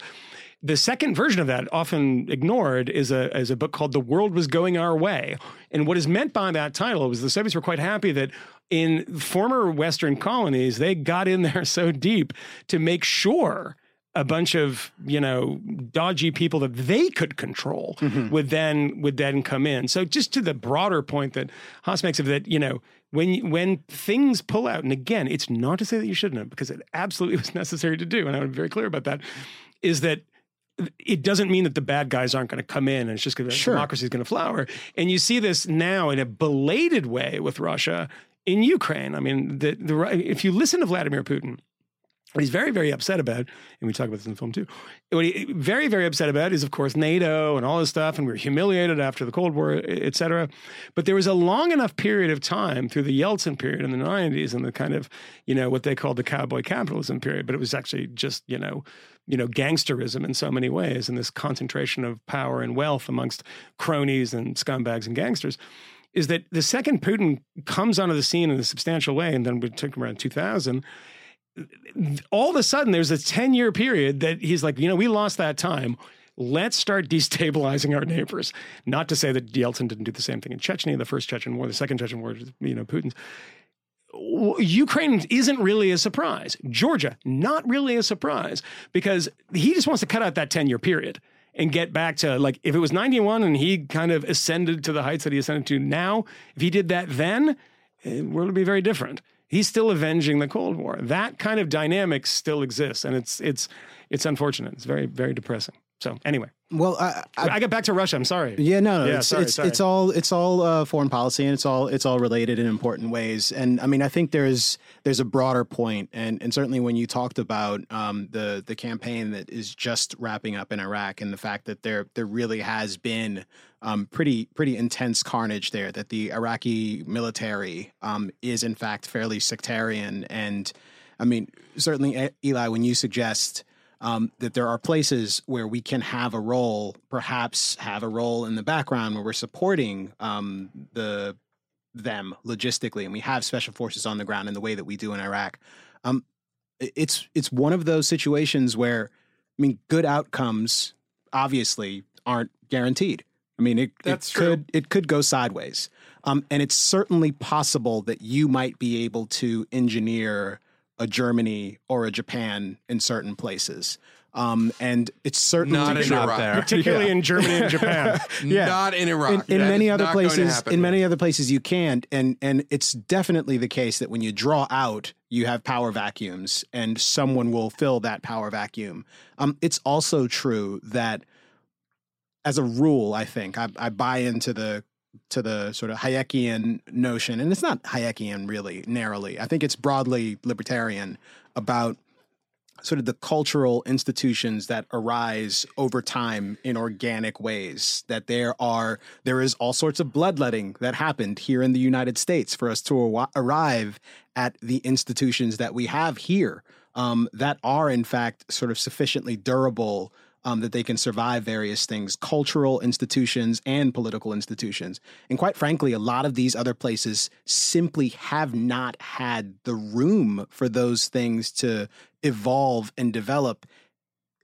The second version of that, often ignored, is a is a book called "The World Was Going Our Way." And what is meant by that title was the Soviets were quite happy that in former Western colonies they got in there *laughs* so deep to make sure a bunch of you know dodgy people that they could control mm-hmm. would then would then come in. So just to the broader point that Haass makes of that, you know, when when things pull out, and again, it's not to say that you shouldn't have, because it absolutely *laughs* was necessary to do, and I want to be very clear about that. Is that it doesn't mean that the bad guys aren't going to come in and it's just going to Sure. democracy is going to flower. And you see this now in a belated way with Russia in Ukraine. I mean, the, the if you listen to Vladimir Putin, what he's very, very upset about, and we talk about this in the film too. What he very, very upset about is, of course, NATO and all this stuff, and we were humiliated after the Cold War, et cetera. But there was a long enough period of time through the Yeltsin period in the '90s and the kind of, you know, what they called the cowboy capitalism period, but it was actually just, you know, you know, gangsterism in so many ways, and this concentration of power and wealth amongst cronies and scumbags and gangsters is that the second Putin comes onto the scene in a substantial way, and then we took him around 2000, all of a sudden there's a 10 year period that he's like, you know, we lost that time. Let's start *laughs* destabilizing our neighbors. Not to say that Yeltsin didn't do the same thing in Chechnya, the first Chechen war, the second Chechen war, you know, Putin's. Ukraine isn't really a surprise. Georgia, not really a surprise because he just wants to cut out that 10 year period and get back to like if it was 91 and he kind of ascended to the heights that he ascended to now, if he did that then, the world would be very different. He's still avenging the Cold War. That kind of dynamic still exists, and it's it's it's unfortunate. It's very very depressing. So anyway, Well, I, I, I, got back to Russia. I'm sorry. Yeah, no, no, Yeah, it's sorry, it's sorry. it's all it's all uh, foreign policy, and it's all it's all related in important ways. And I mean, I think there's there's a broader point, and and certainly when you talked about um, the the campaign that is just wrapping up in Iraq, and the fact that there there really has been um, pretty pretty intense carnage there, that the Iraqi military um, is in fact fairly sectarian, and I mean, certainly Eli, when you suggest um, that there are places where we can have a role, perhaps have a role in the background where we're supporting um, the them logistically, and we have special forces on the ground in the way that we do in Iraq. Um, it's it's one of those situations where, I mean, good outcomes obviously aren't guaranteed. I mean, it, it could it could go sideways, um, and it's certainly possible that you might be able to engineer a Germany or a Japan in certain places. Um, and it's certainly Not in Not Iraq. there. Particularly in Germany and Japan. *laughs* Yeah. Not in Iraq. in, in many other not going to places in many other places you can't and and it's definitely the case that when you draw out you have power vacuums and someone will fill that power vacuum um it's also true that as a rule i think i, I buy into the to the sort of hayekian notion and it's not hayekian really narrowly. I think it's broadly libertarian about sort of the cultural institutions that arise over time in organic ways that there are there is all sorts of bloodletting that happened here in the United States for us to ar- arrive at the institutions that we have here um, that are in fact sort of sufficiently durable um, that they can survive various things, cultural institutions and political institutions. And quite frankly, a lot of these other places simply have not had the room for those things to evolve and develop.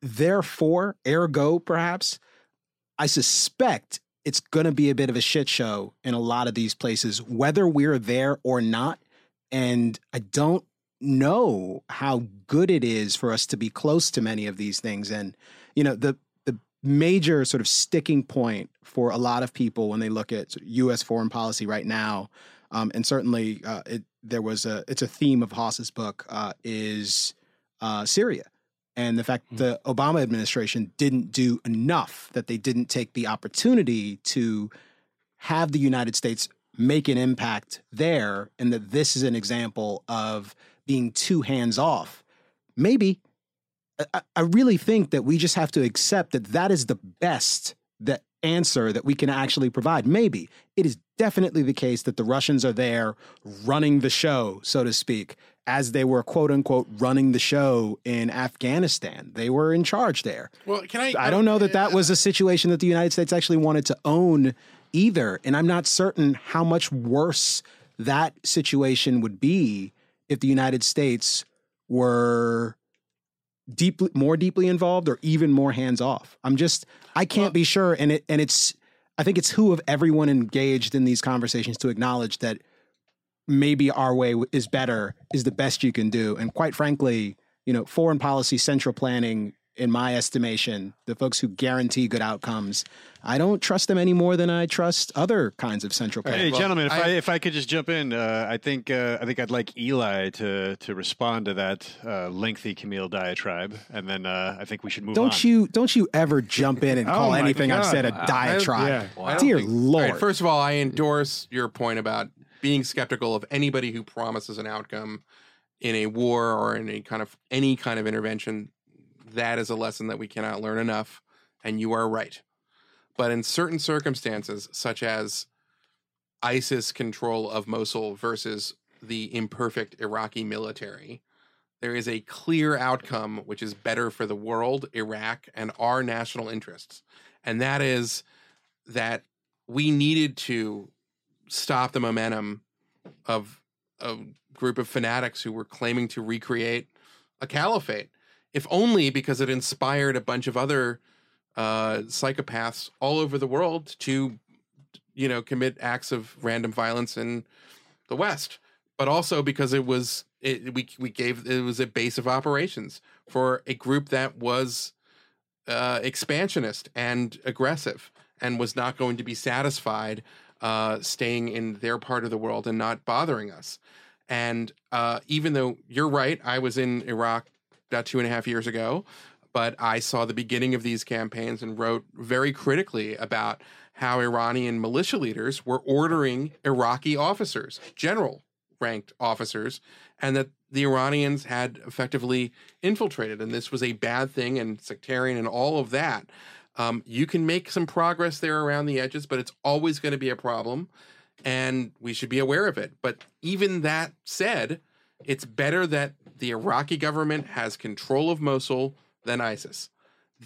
Therefore, ergo, perhaps, I suspect it's going to be a bit of a shit show in a lot of these places, whether we're there or not. And I don't know how good it is for us to be close to many of these things. And, you know, the, the major sort of sticking point for a lot of people when they look at U.S. foreign policy right now, um, and certainly uh, it, there was a, it's a theme of Haass's book, uh, is uh, Syria and the fact the Obama administration didn't do enough, that they didn't take the opportunity to have the United States make an impact there, and that this is an example of being too hands off. Maybe. I, I really think that we just have to accept that that is the best that answer that we can actually provide. Maybe it is definitely the case that the Russians are there running the show, so to speak, as they were quote unquote running the show in Afghanistan. They were in charge there. Well, can I? I don't know that uh, that was a situation that the United States actually wanted to own either. And I'm not certain how much worse that situation would be if the United States were deeply more deeply involved or even more hands off. I'm just I can't be sure and it and it's I think it's who of everyone engaged in these conversations to acknowledge that maybe our way is better is the best you can do and quite frankly, you know, foreign policy central planning in my estimation, the folks who guarantee good outcomes, I don't trust them any more than I trust other kinds of central planning. Hey, Well, gentlemen, if I, I- if I could just jump in, uh, I think uh, I think I'd like Eli to to respond to that uh, lengthy Camille diatribe, and then uh, I think we should move on. Don't you don't you ever jump in and Oh call my anything I've said a diatribe. Yeah. I don't Dear think- Lord. All right, first of all, I endorse your point about being skeptical of anybody who promises an outcome in a war or in a kind of any kind of intervention. That is a lesson that we cannot learn enough, and you are right. But in certain circumstances, such as ISIS control of Mosul versus the imperfect Iraqi military, there is a clear outcome which is better for the world, Iraq, and our national interests. And that is that we needed to stop the momentum of a group of fanatics who were claiming to recreate a caliphate, if only because it inspired a bunch of other uh, psychopaths all over the world to, you know, commit acts of random violence in the West, but also because it was it, we we gave it was a base of operations for a group that was uh, expansionist and aggressive and was not going to be satisfied uh, staying in their part of the world and not bothering us. And uh, even though you're right, I was in Iraq about two and a half years ago, but I saw the beginning of these campaigns and wrote very critically about how Iranian militia leaders were ordering Iraqi officers, general ranked officers, and that the Iranians had effectively infiltrated. And this was a bad thing and sectarian and all of that. Um, you can make some progress there around the edges, but it's always going to be a problem. And we should be aware of it. But even that said, it's better that the Iraqi government has control of Mosul than ISIS.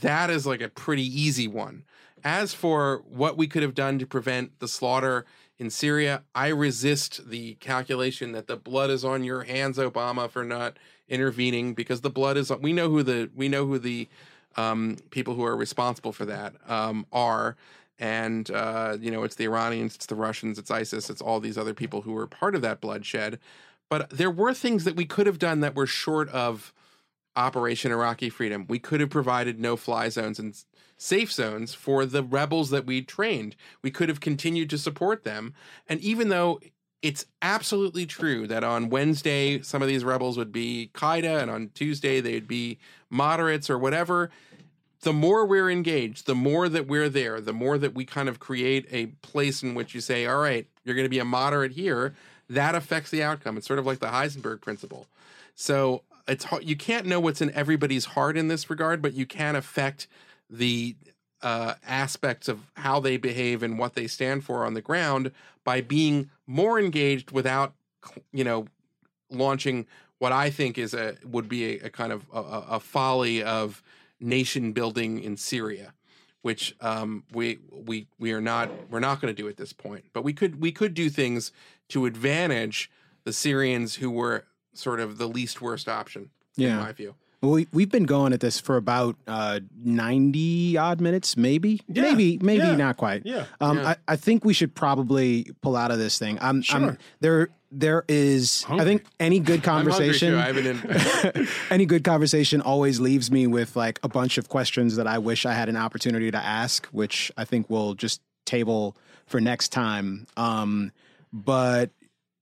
That is like a pretty easy one. As for what we could have done to prevent the slaughter in Syria, I resist the calculation that the blood is on your hands, Obama, for not intervening because the blood is. We know who the we know who the um, people who are responsible for that um, are, and uh, you know it's the Iranians, it's the Russians, it's ISIS, it's all these other people who were part of that bloodshed. But there were things that we could have done that were short of Operation Iraqi Freedom. We could have provided no fly zones and safe zones for the rebels that we trained. We could have continued to support them. And even though it's absolutely true that on Wednesday some of these rebels would be Qaeda and on Tuesday they'd be moderates or whatever, the more we're engaged, the more that we're there, the more that we kind of create a place in which you say, all right, you're going to be a moderate here, that affects the outcome. It's sort of like the Heisenberg principle. So it's you can't know what's in everybody's heart in this regard, but you can affect the uh, aspects of how they behave and what they stand for on the ground by being more engaged without, you know, launching what I think is a would be a, a kind of a, a a folly of nation building in Syria, which um, we we we are not we're not going to do at this point. But we could we could do things to advantage the Syrians who were sort of the least worst option in Yeah. my view. Well, we, we've been going at this for about uh, 90 odd minutes, maybe. Yeah, Maybe, maybe yeah, not quite. yeah, Um, yeah. I, I think we should probably pull out of this thing. I'm, I'm Sure. there. There is, I think, any good *laughs* I'm conversation. too. I *laughs* any good conversation always leaves me with like a bunch of questions that I wish I had an opportunity to ask, which I think we'll just table for next time. Um, but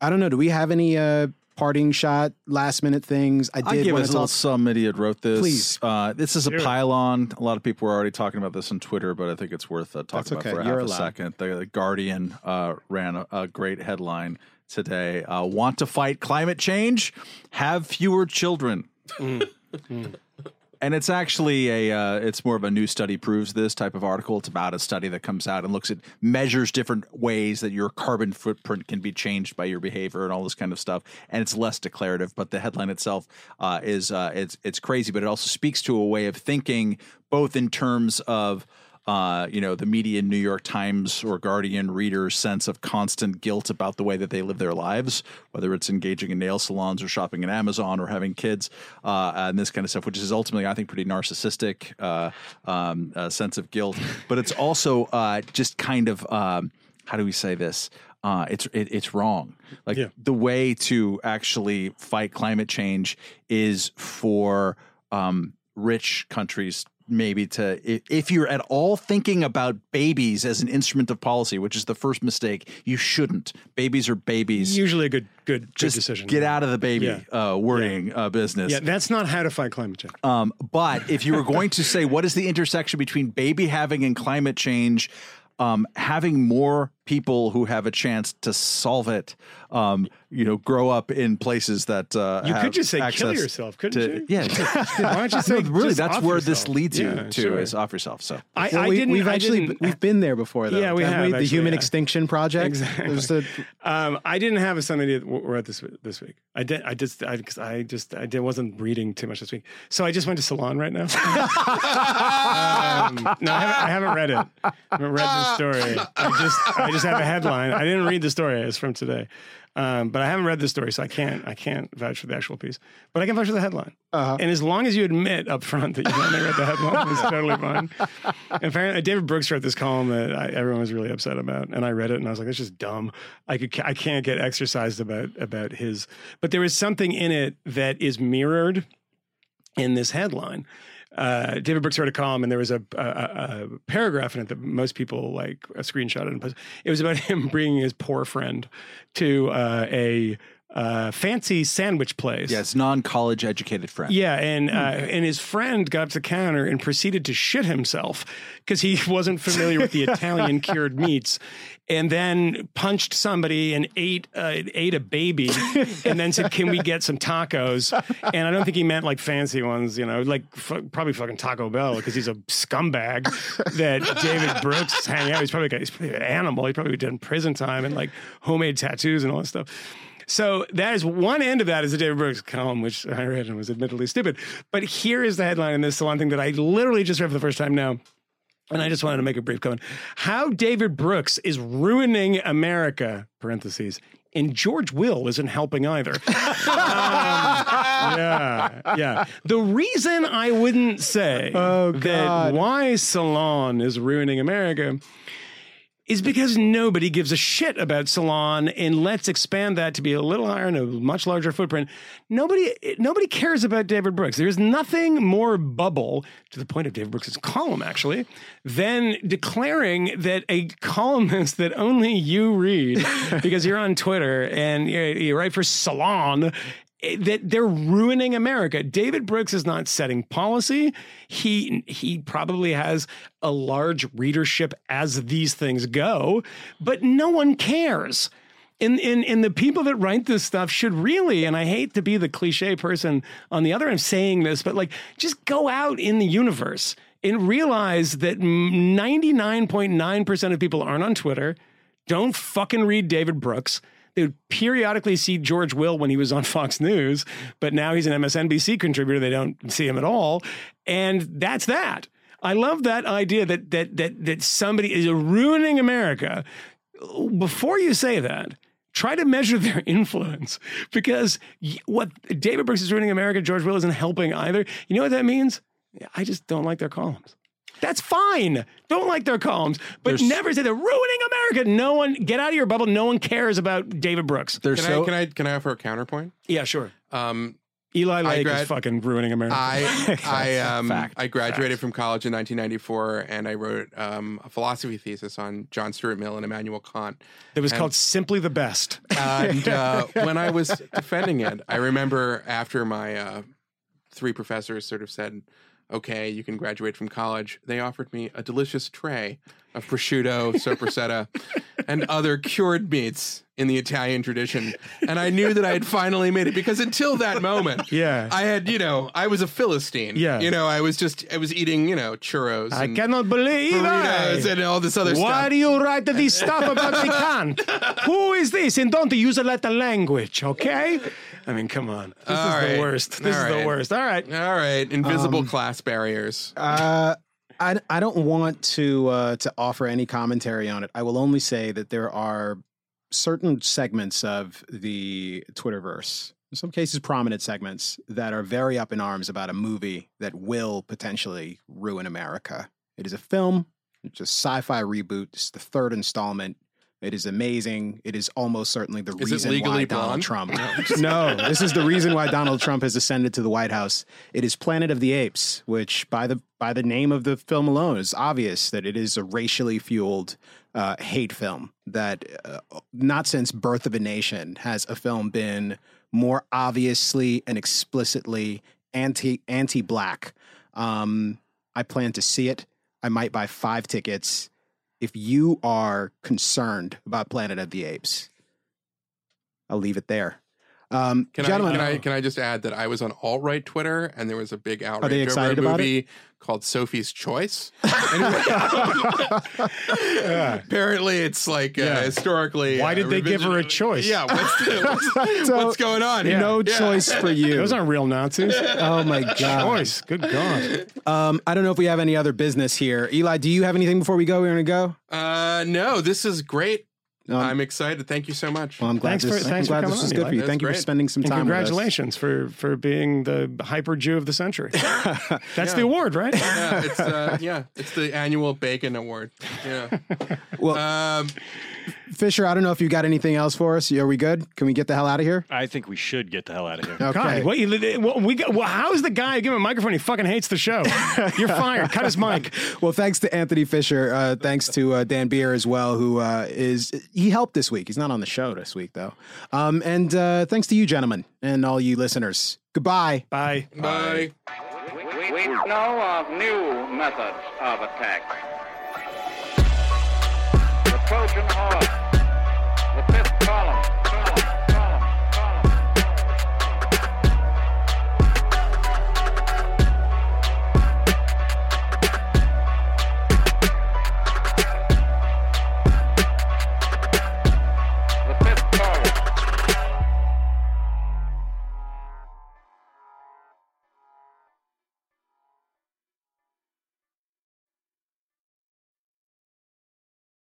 I don't know. Do we have any uh, parting shot, last minute things? I I did give want us to a little some idiot wrote this. Please. Uh, this is a Do it. pylon. A lot of people were already talking about this on Twitter, but I think it's worth uh, talking okay. about for You're half allowed. a second. The, the Guardian uh, ran a, a great headline today. Uh, Want to fight climate change? Have fewer children. And it's actually a uh, it's more of a new study proves this type of article. It's about a study that comes out and looks at measures different ways that your carbon footprint can be changed by your behavior and all this kind of stuff. And it's less declarative, but the headline itself uh, is uh, it's it's crazy, but it also speaks to a way of thinking, both in terms of uh, you know, the media, New York Times or Guardian reader's sense of constant guilt about the way that they live their lives, whether it's engaging in nail salons or shopping at Amazon or having kids uh, and this kind of stuff, which is ultimately, I think, pretty narcissistic uh, um, uh, sense of guilt. But it's also uh, just kind of um, how do we say this? Uh, it's it, it's wrong. Like Yeah. the way to actually fight climate change is for um, rich countries maybe to if, you're at all thinking about babies as an instrument of policy which is the first mistake you shouldn't babies are babies Usually a good good, good just decision. get out of the baby Yeah. uh, worrying uh, business Yeah, that's not how to fight climate change. um, but if you were going to say what is the intersection between baby having and climate change, um, having more people who have a chance to solve it, um, you know, grow up in places that uh, You have could just say kill yourself, couldn't to- you? Yeah, *laughs* Why don't you *laughs* say no, really, that's off where this leads you Yeah, to sure. is off yourself. So I, Well, I we, didn't. we've I actually didn't- we've been there before, though. Yeah, we haven't have, The actually, Human yeah. Extinction Project. Exactly. It was the- Um, I didn't have a Sunday that we're at this this week. I did. I just. I, 'cause I just. I did, wasn't reading too much this week, so I just went to Salon right now. *laughs* um, no, I haven't, I haven't read it. I haven't read the story. I just. I just have a headline. I didn't read the story. It's from today, um, but I haven't read the story, so I can't. I can't vouch for the actual piece. But I can vouch for the headline. Uh-huh. And as long as you admit up front that you only read the headline, it's *laughs* totally fine. And apparently, David Brooks wrote this column that I, everyone was really upset about, and I read it and I was like, "That's just dumb. I could, I can't get exercised about about his." But there is something in it that is mirrored in this headline. Uh, David Brooks wrote a column, and there was a, a, a paragraph in it that most people like a screenshot and post. It was about *laughs* him bringing his poor friend to uh, a uh, fancy sandwich place. yes, non-college educated friend. Yeah, and uh, and his friend got up to the counter and proceeded to shit himself because he *laughs* wasn't familiar with the *laughs* Italian cured meats, and then punched somebody and ate uh, ate a baby, and then said, "Can we get some tacos?" And I don't think he meant like fancy ones, you know, like f- probably fucking Taco Bell because he's a scumbag that David Brooks is hanging out. He's probably got, he's probably an animal. He probably did prison time and like homemade tattoos and all that stuff. So that is one end of that is the David Brooks column, which I read and was admittedly stupid. But here is the headline in this salon thing that I literally just read for the first time now. And I just wanted to make a brief comment. How David Brooks is ruining America, parentheses, and George Will isn't helping either. *laughs* Um, yeah, yeah. The reason I wouldn't say Oh, that why Salon is ruining America is because nobody gives a shit about Salon, and let's expand that to be a little higher and a much larger footprint. Nobody, nobody cares about David Brooks. There's nothing more bubble to the point of David Brooks' column, actually, than declaring that a columnist that only you read because you're on Twitter and you write for Salon that they're ruining America. David Brooks is not setting policy. He he probably has a large readership as these things go, but no one cares. And, and, and the people that write this stuff should really, and I hate to be the cliche person on the other end saying this, but like just go out in the universe and realize that 99.9% of people aren't on Twitter, don't fucking read David Brooks. They would periodically see George Will when he was on *laughs* Fox News, but now he's an MSNBC contributor. They don't see him at all. And that's that. I love that idea that that that that somebody is ruining America. Before you say that, try to measure their *laughs* influence because what David Brooks is ruining America, George Will isn't helping either. You know what that means? I just don't like their columns. That's fine. Don't like their columns, but There's- never say they're ruining America. No one get out of your bubble. No one cares about David Brooks. They're Can so I can I can I offer a counterpoint? Yeah, sure. Um, Eli Lake grad- is fucking ruining America. I *laughs* I um Fact. I graduated from college in 1994, and I wrote um, a philosophy thesis on John Stuart Mill and Immanuel Kant. it was and- called Simply the Best. And *laughs* uh, when I was defending it, I remember after my uh, three professors sort of said, "Okay, you can graduate from college," they offered me a delicious tray of prosciutto, sopressata, *laughs* and other cured meats in the Italian tradition. And I knew that I had finally made it because until that moment, Yeah. I had, you know, I was a Philistine. Yeah. you know, I was just, I was eating, you know, churros. I cannot believe burritos and all this other Why stuff. do you write this stuff about the Kant? *laughs* Who is this? And don't use a Latin language, okay? I mean, come on. This All is right. the worst. This All is the worst. All right. All right, invisible Um, class barriers. Uh, I, I don't want to uh, to offer any commentary on it. I will only say that there are certain segments of the Twitterverse, in some cases prominent segments, that are very up in arms about a movie that will potentially ruin America. It is a film. It's a sci-fi reboot. It's the third installment. It is amazing. It is almost certainly the Is reason Legally why Donald Blonde? Trump. *laughs* no, this is the reason why Donald Trump has ascended to the White House. It is Planet of the Apes, which by the by the name of the film alone is obvious that it is a racially fueled uh, hate film. That uh, not since Birth of a Nation has a film been more obviously and explicitly anti anti black. Um, I plan to see it. I might buy five tickets. If you are concerned about Planet of the Apes, I'll leave it there. Um, Can gentlemen, I, can I can I just add that I was on alt right Twitter and there was a big outrage they over excited a about it? movie called Sophie's Choice. *laughs* Anyway, apparently, it's like uh, Yeah. historically. Why uh, did they give her a choice? Yeah, what's, the, *laughs* what's, So, what's going on? here? no Yeah. choice for *laughs* you. Those aren't real Nazis. oh my god. Choice. Good God. Um, I don't know if we have any other business here. Eli, do you have anything before we go? We're gonna go. Uh, no, this is great. Um, I'm excited. Thank you so much. Well, I'm glad Thanks this, for- I'm thanks for this coming was on, good for you. That's Thank you for spending some And time with us. congratulations for for being the hyper Jew of the century. *laughs* That's the award, right? yeah, it's uh, yeah, it's the annual Bacon Award. Yeah. Well, Um, Fisher, I don't know if you got anything else for us. Are we good? Can we get the hell out of here? I think we should get the hell out of here. Okay. God, what, you, what, we got, well, how's the guy giving a microphone? He fucking hates the show. *laughs* You're fired. Cut his mic. *laughs* Well, thanks to Anthony Fisher. Uh, thanks to uh, Dan Beer as well, who uh, is he helped this week. He's not on the show this week though. Um, and uh, thanks to you, gentlemen, and all you listeners. Goodbye. Bye. bye. We, we know of new methods of attack. Trojan horse,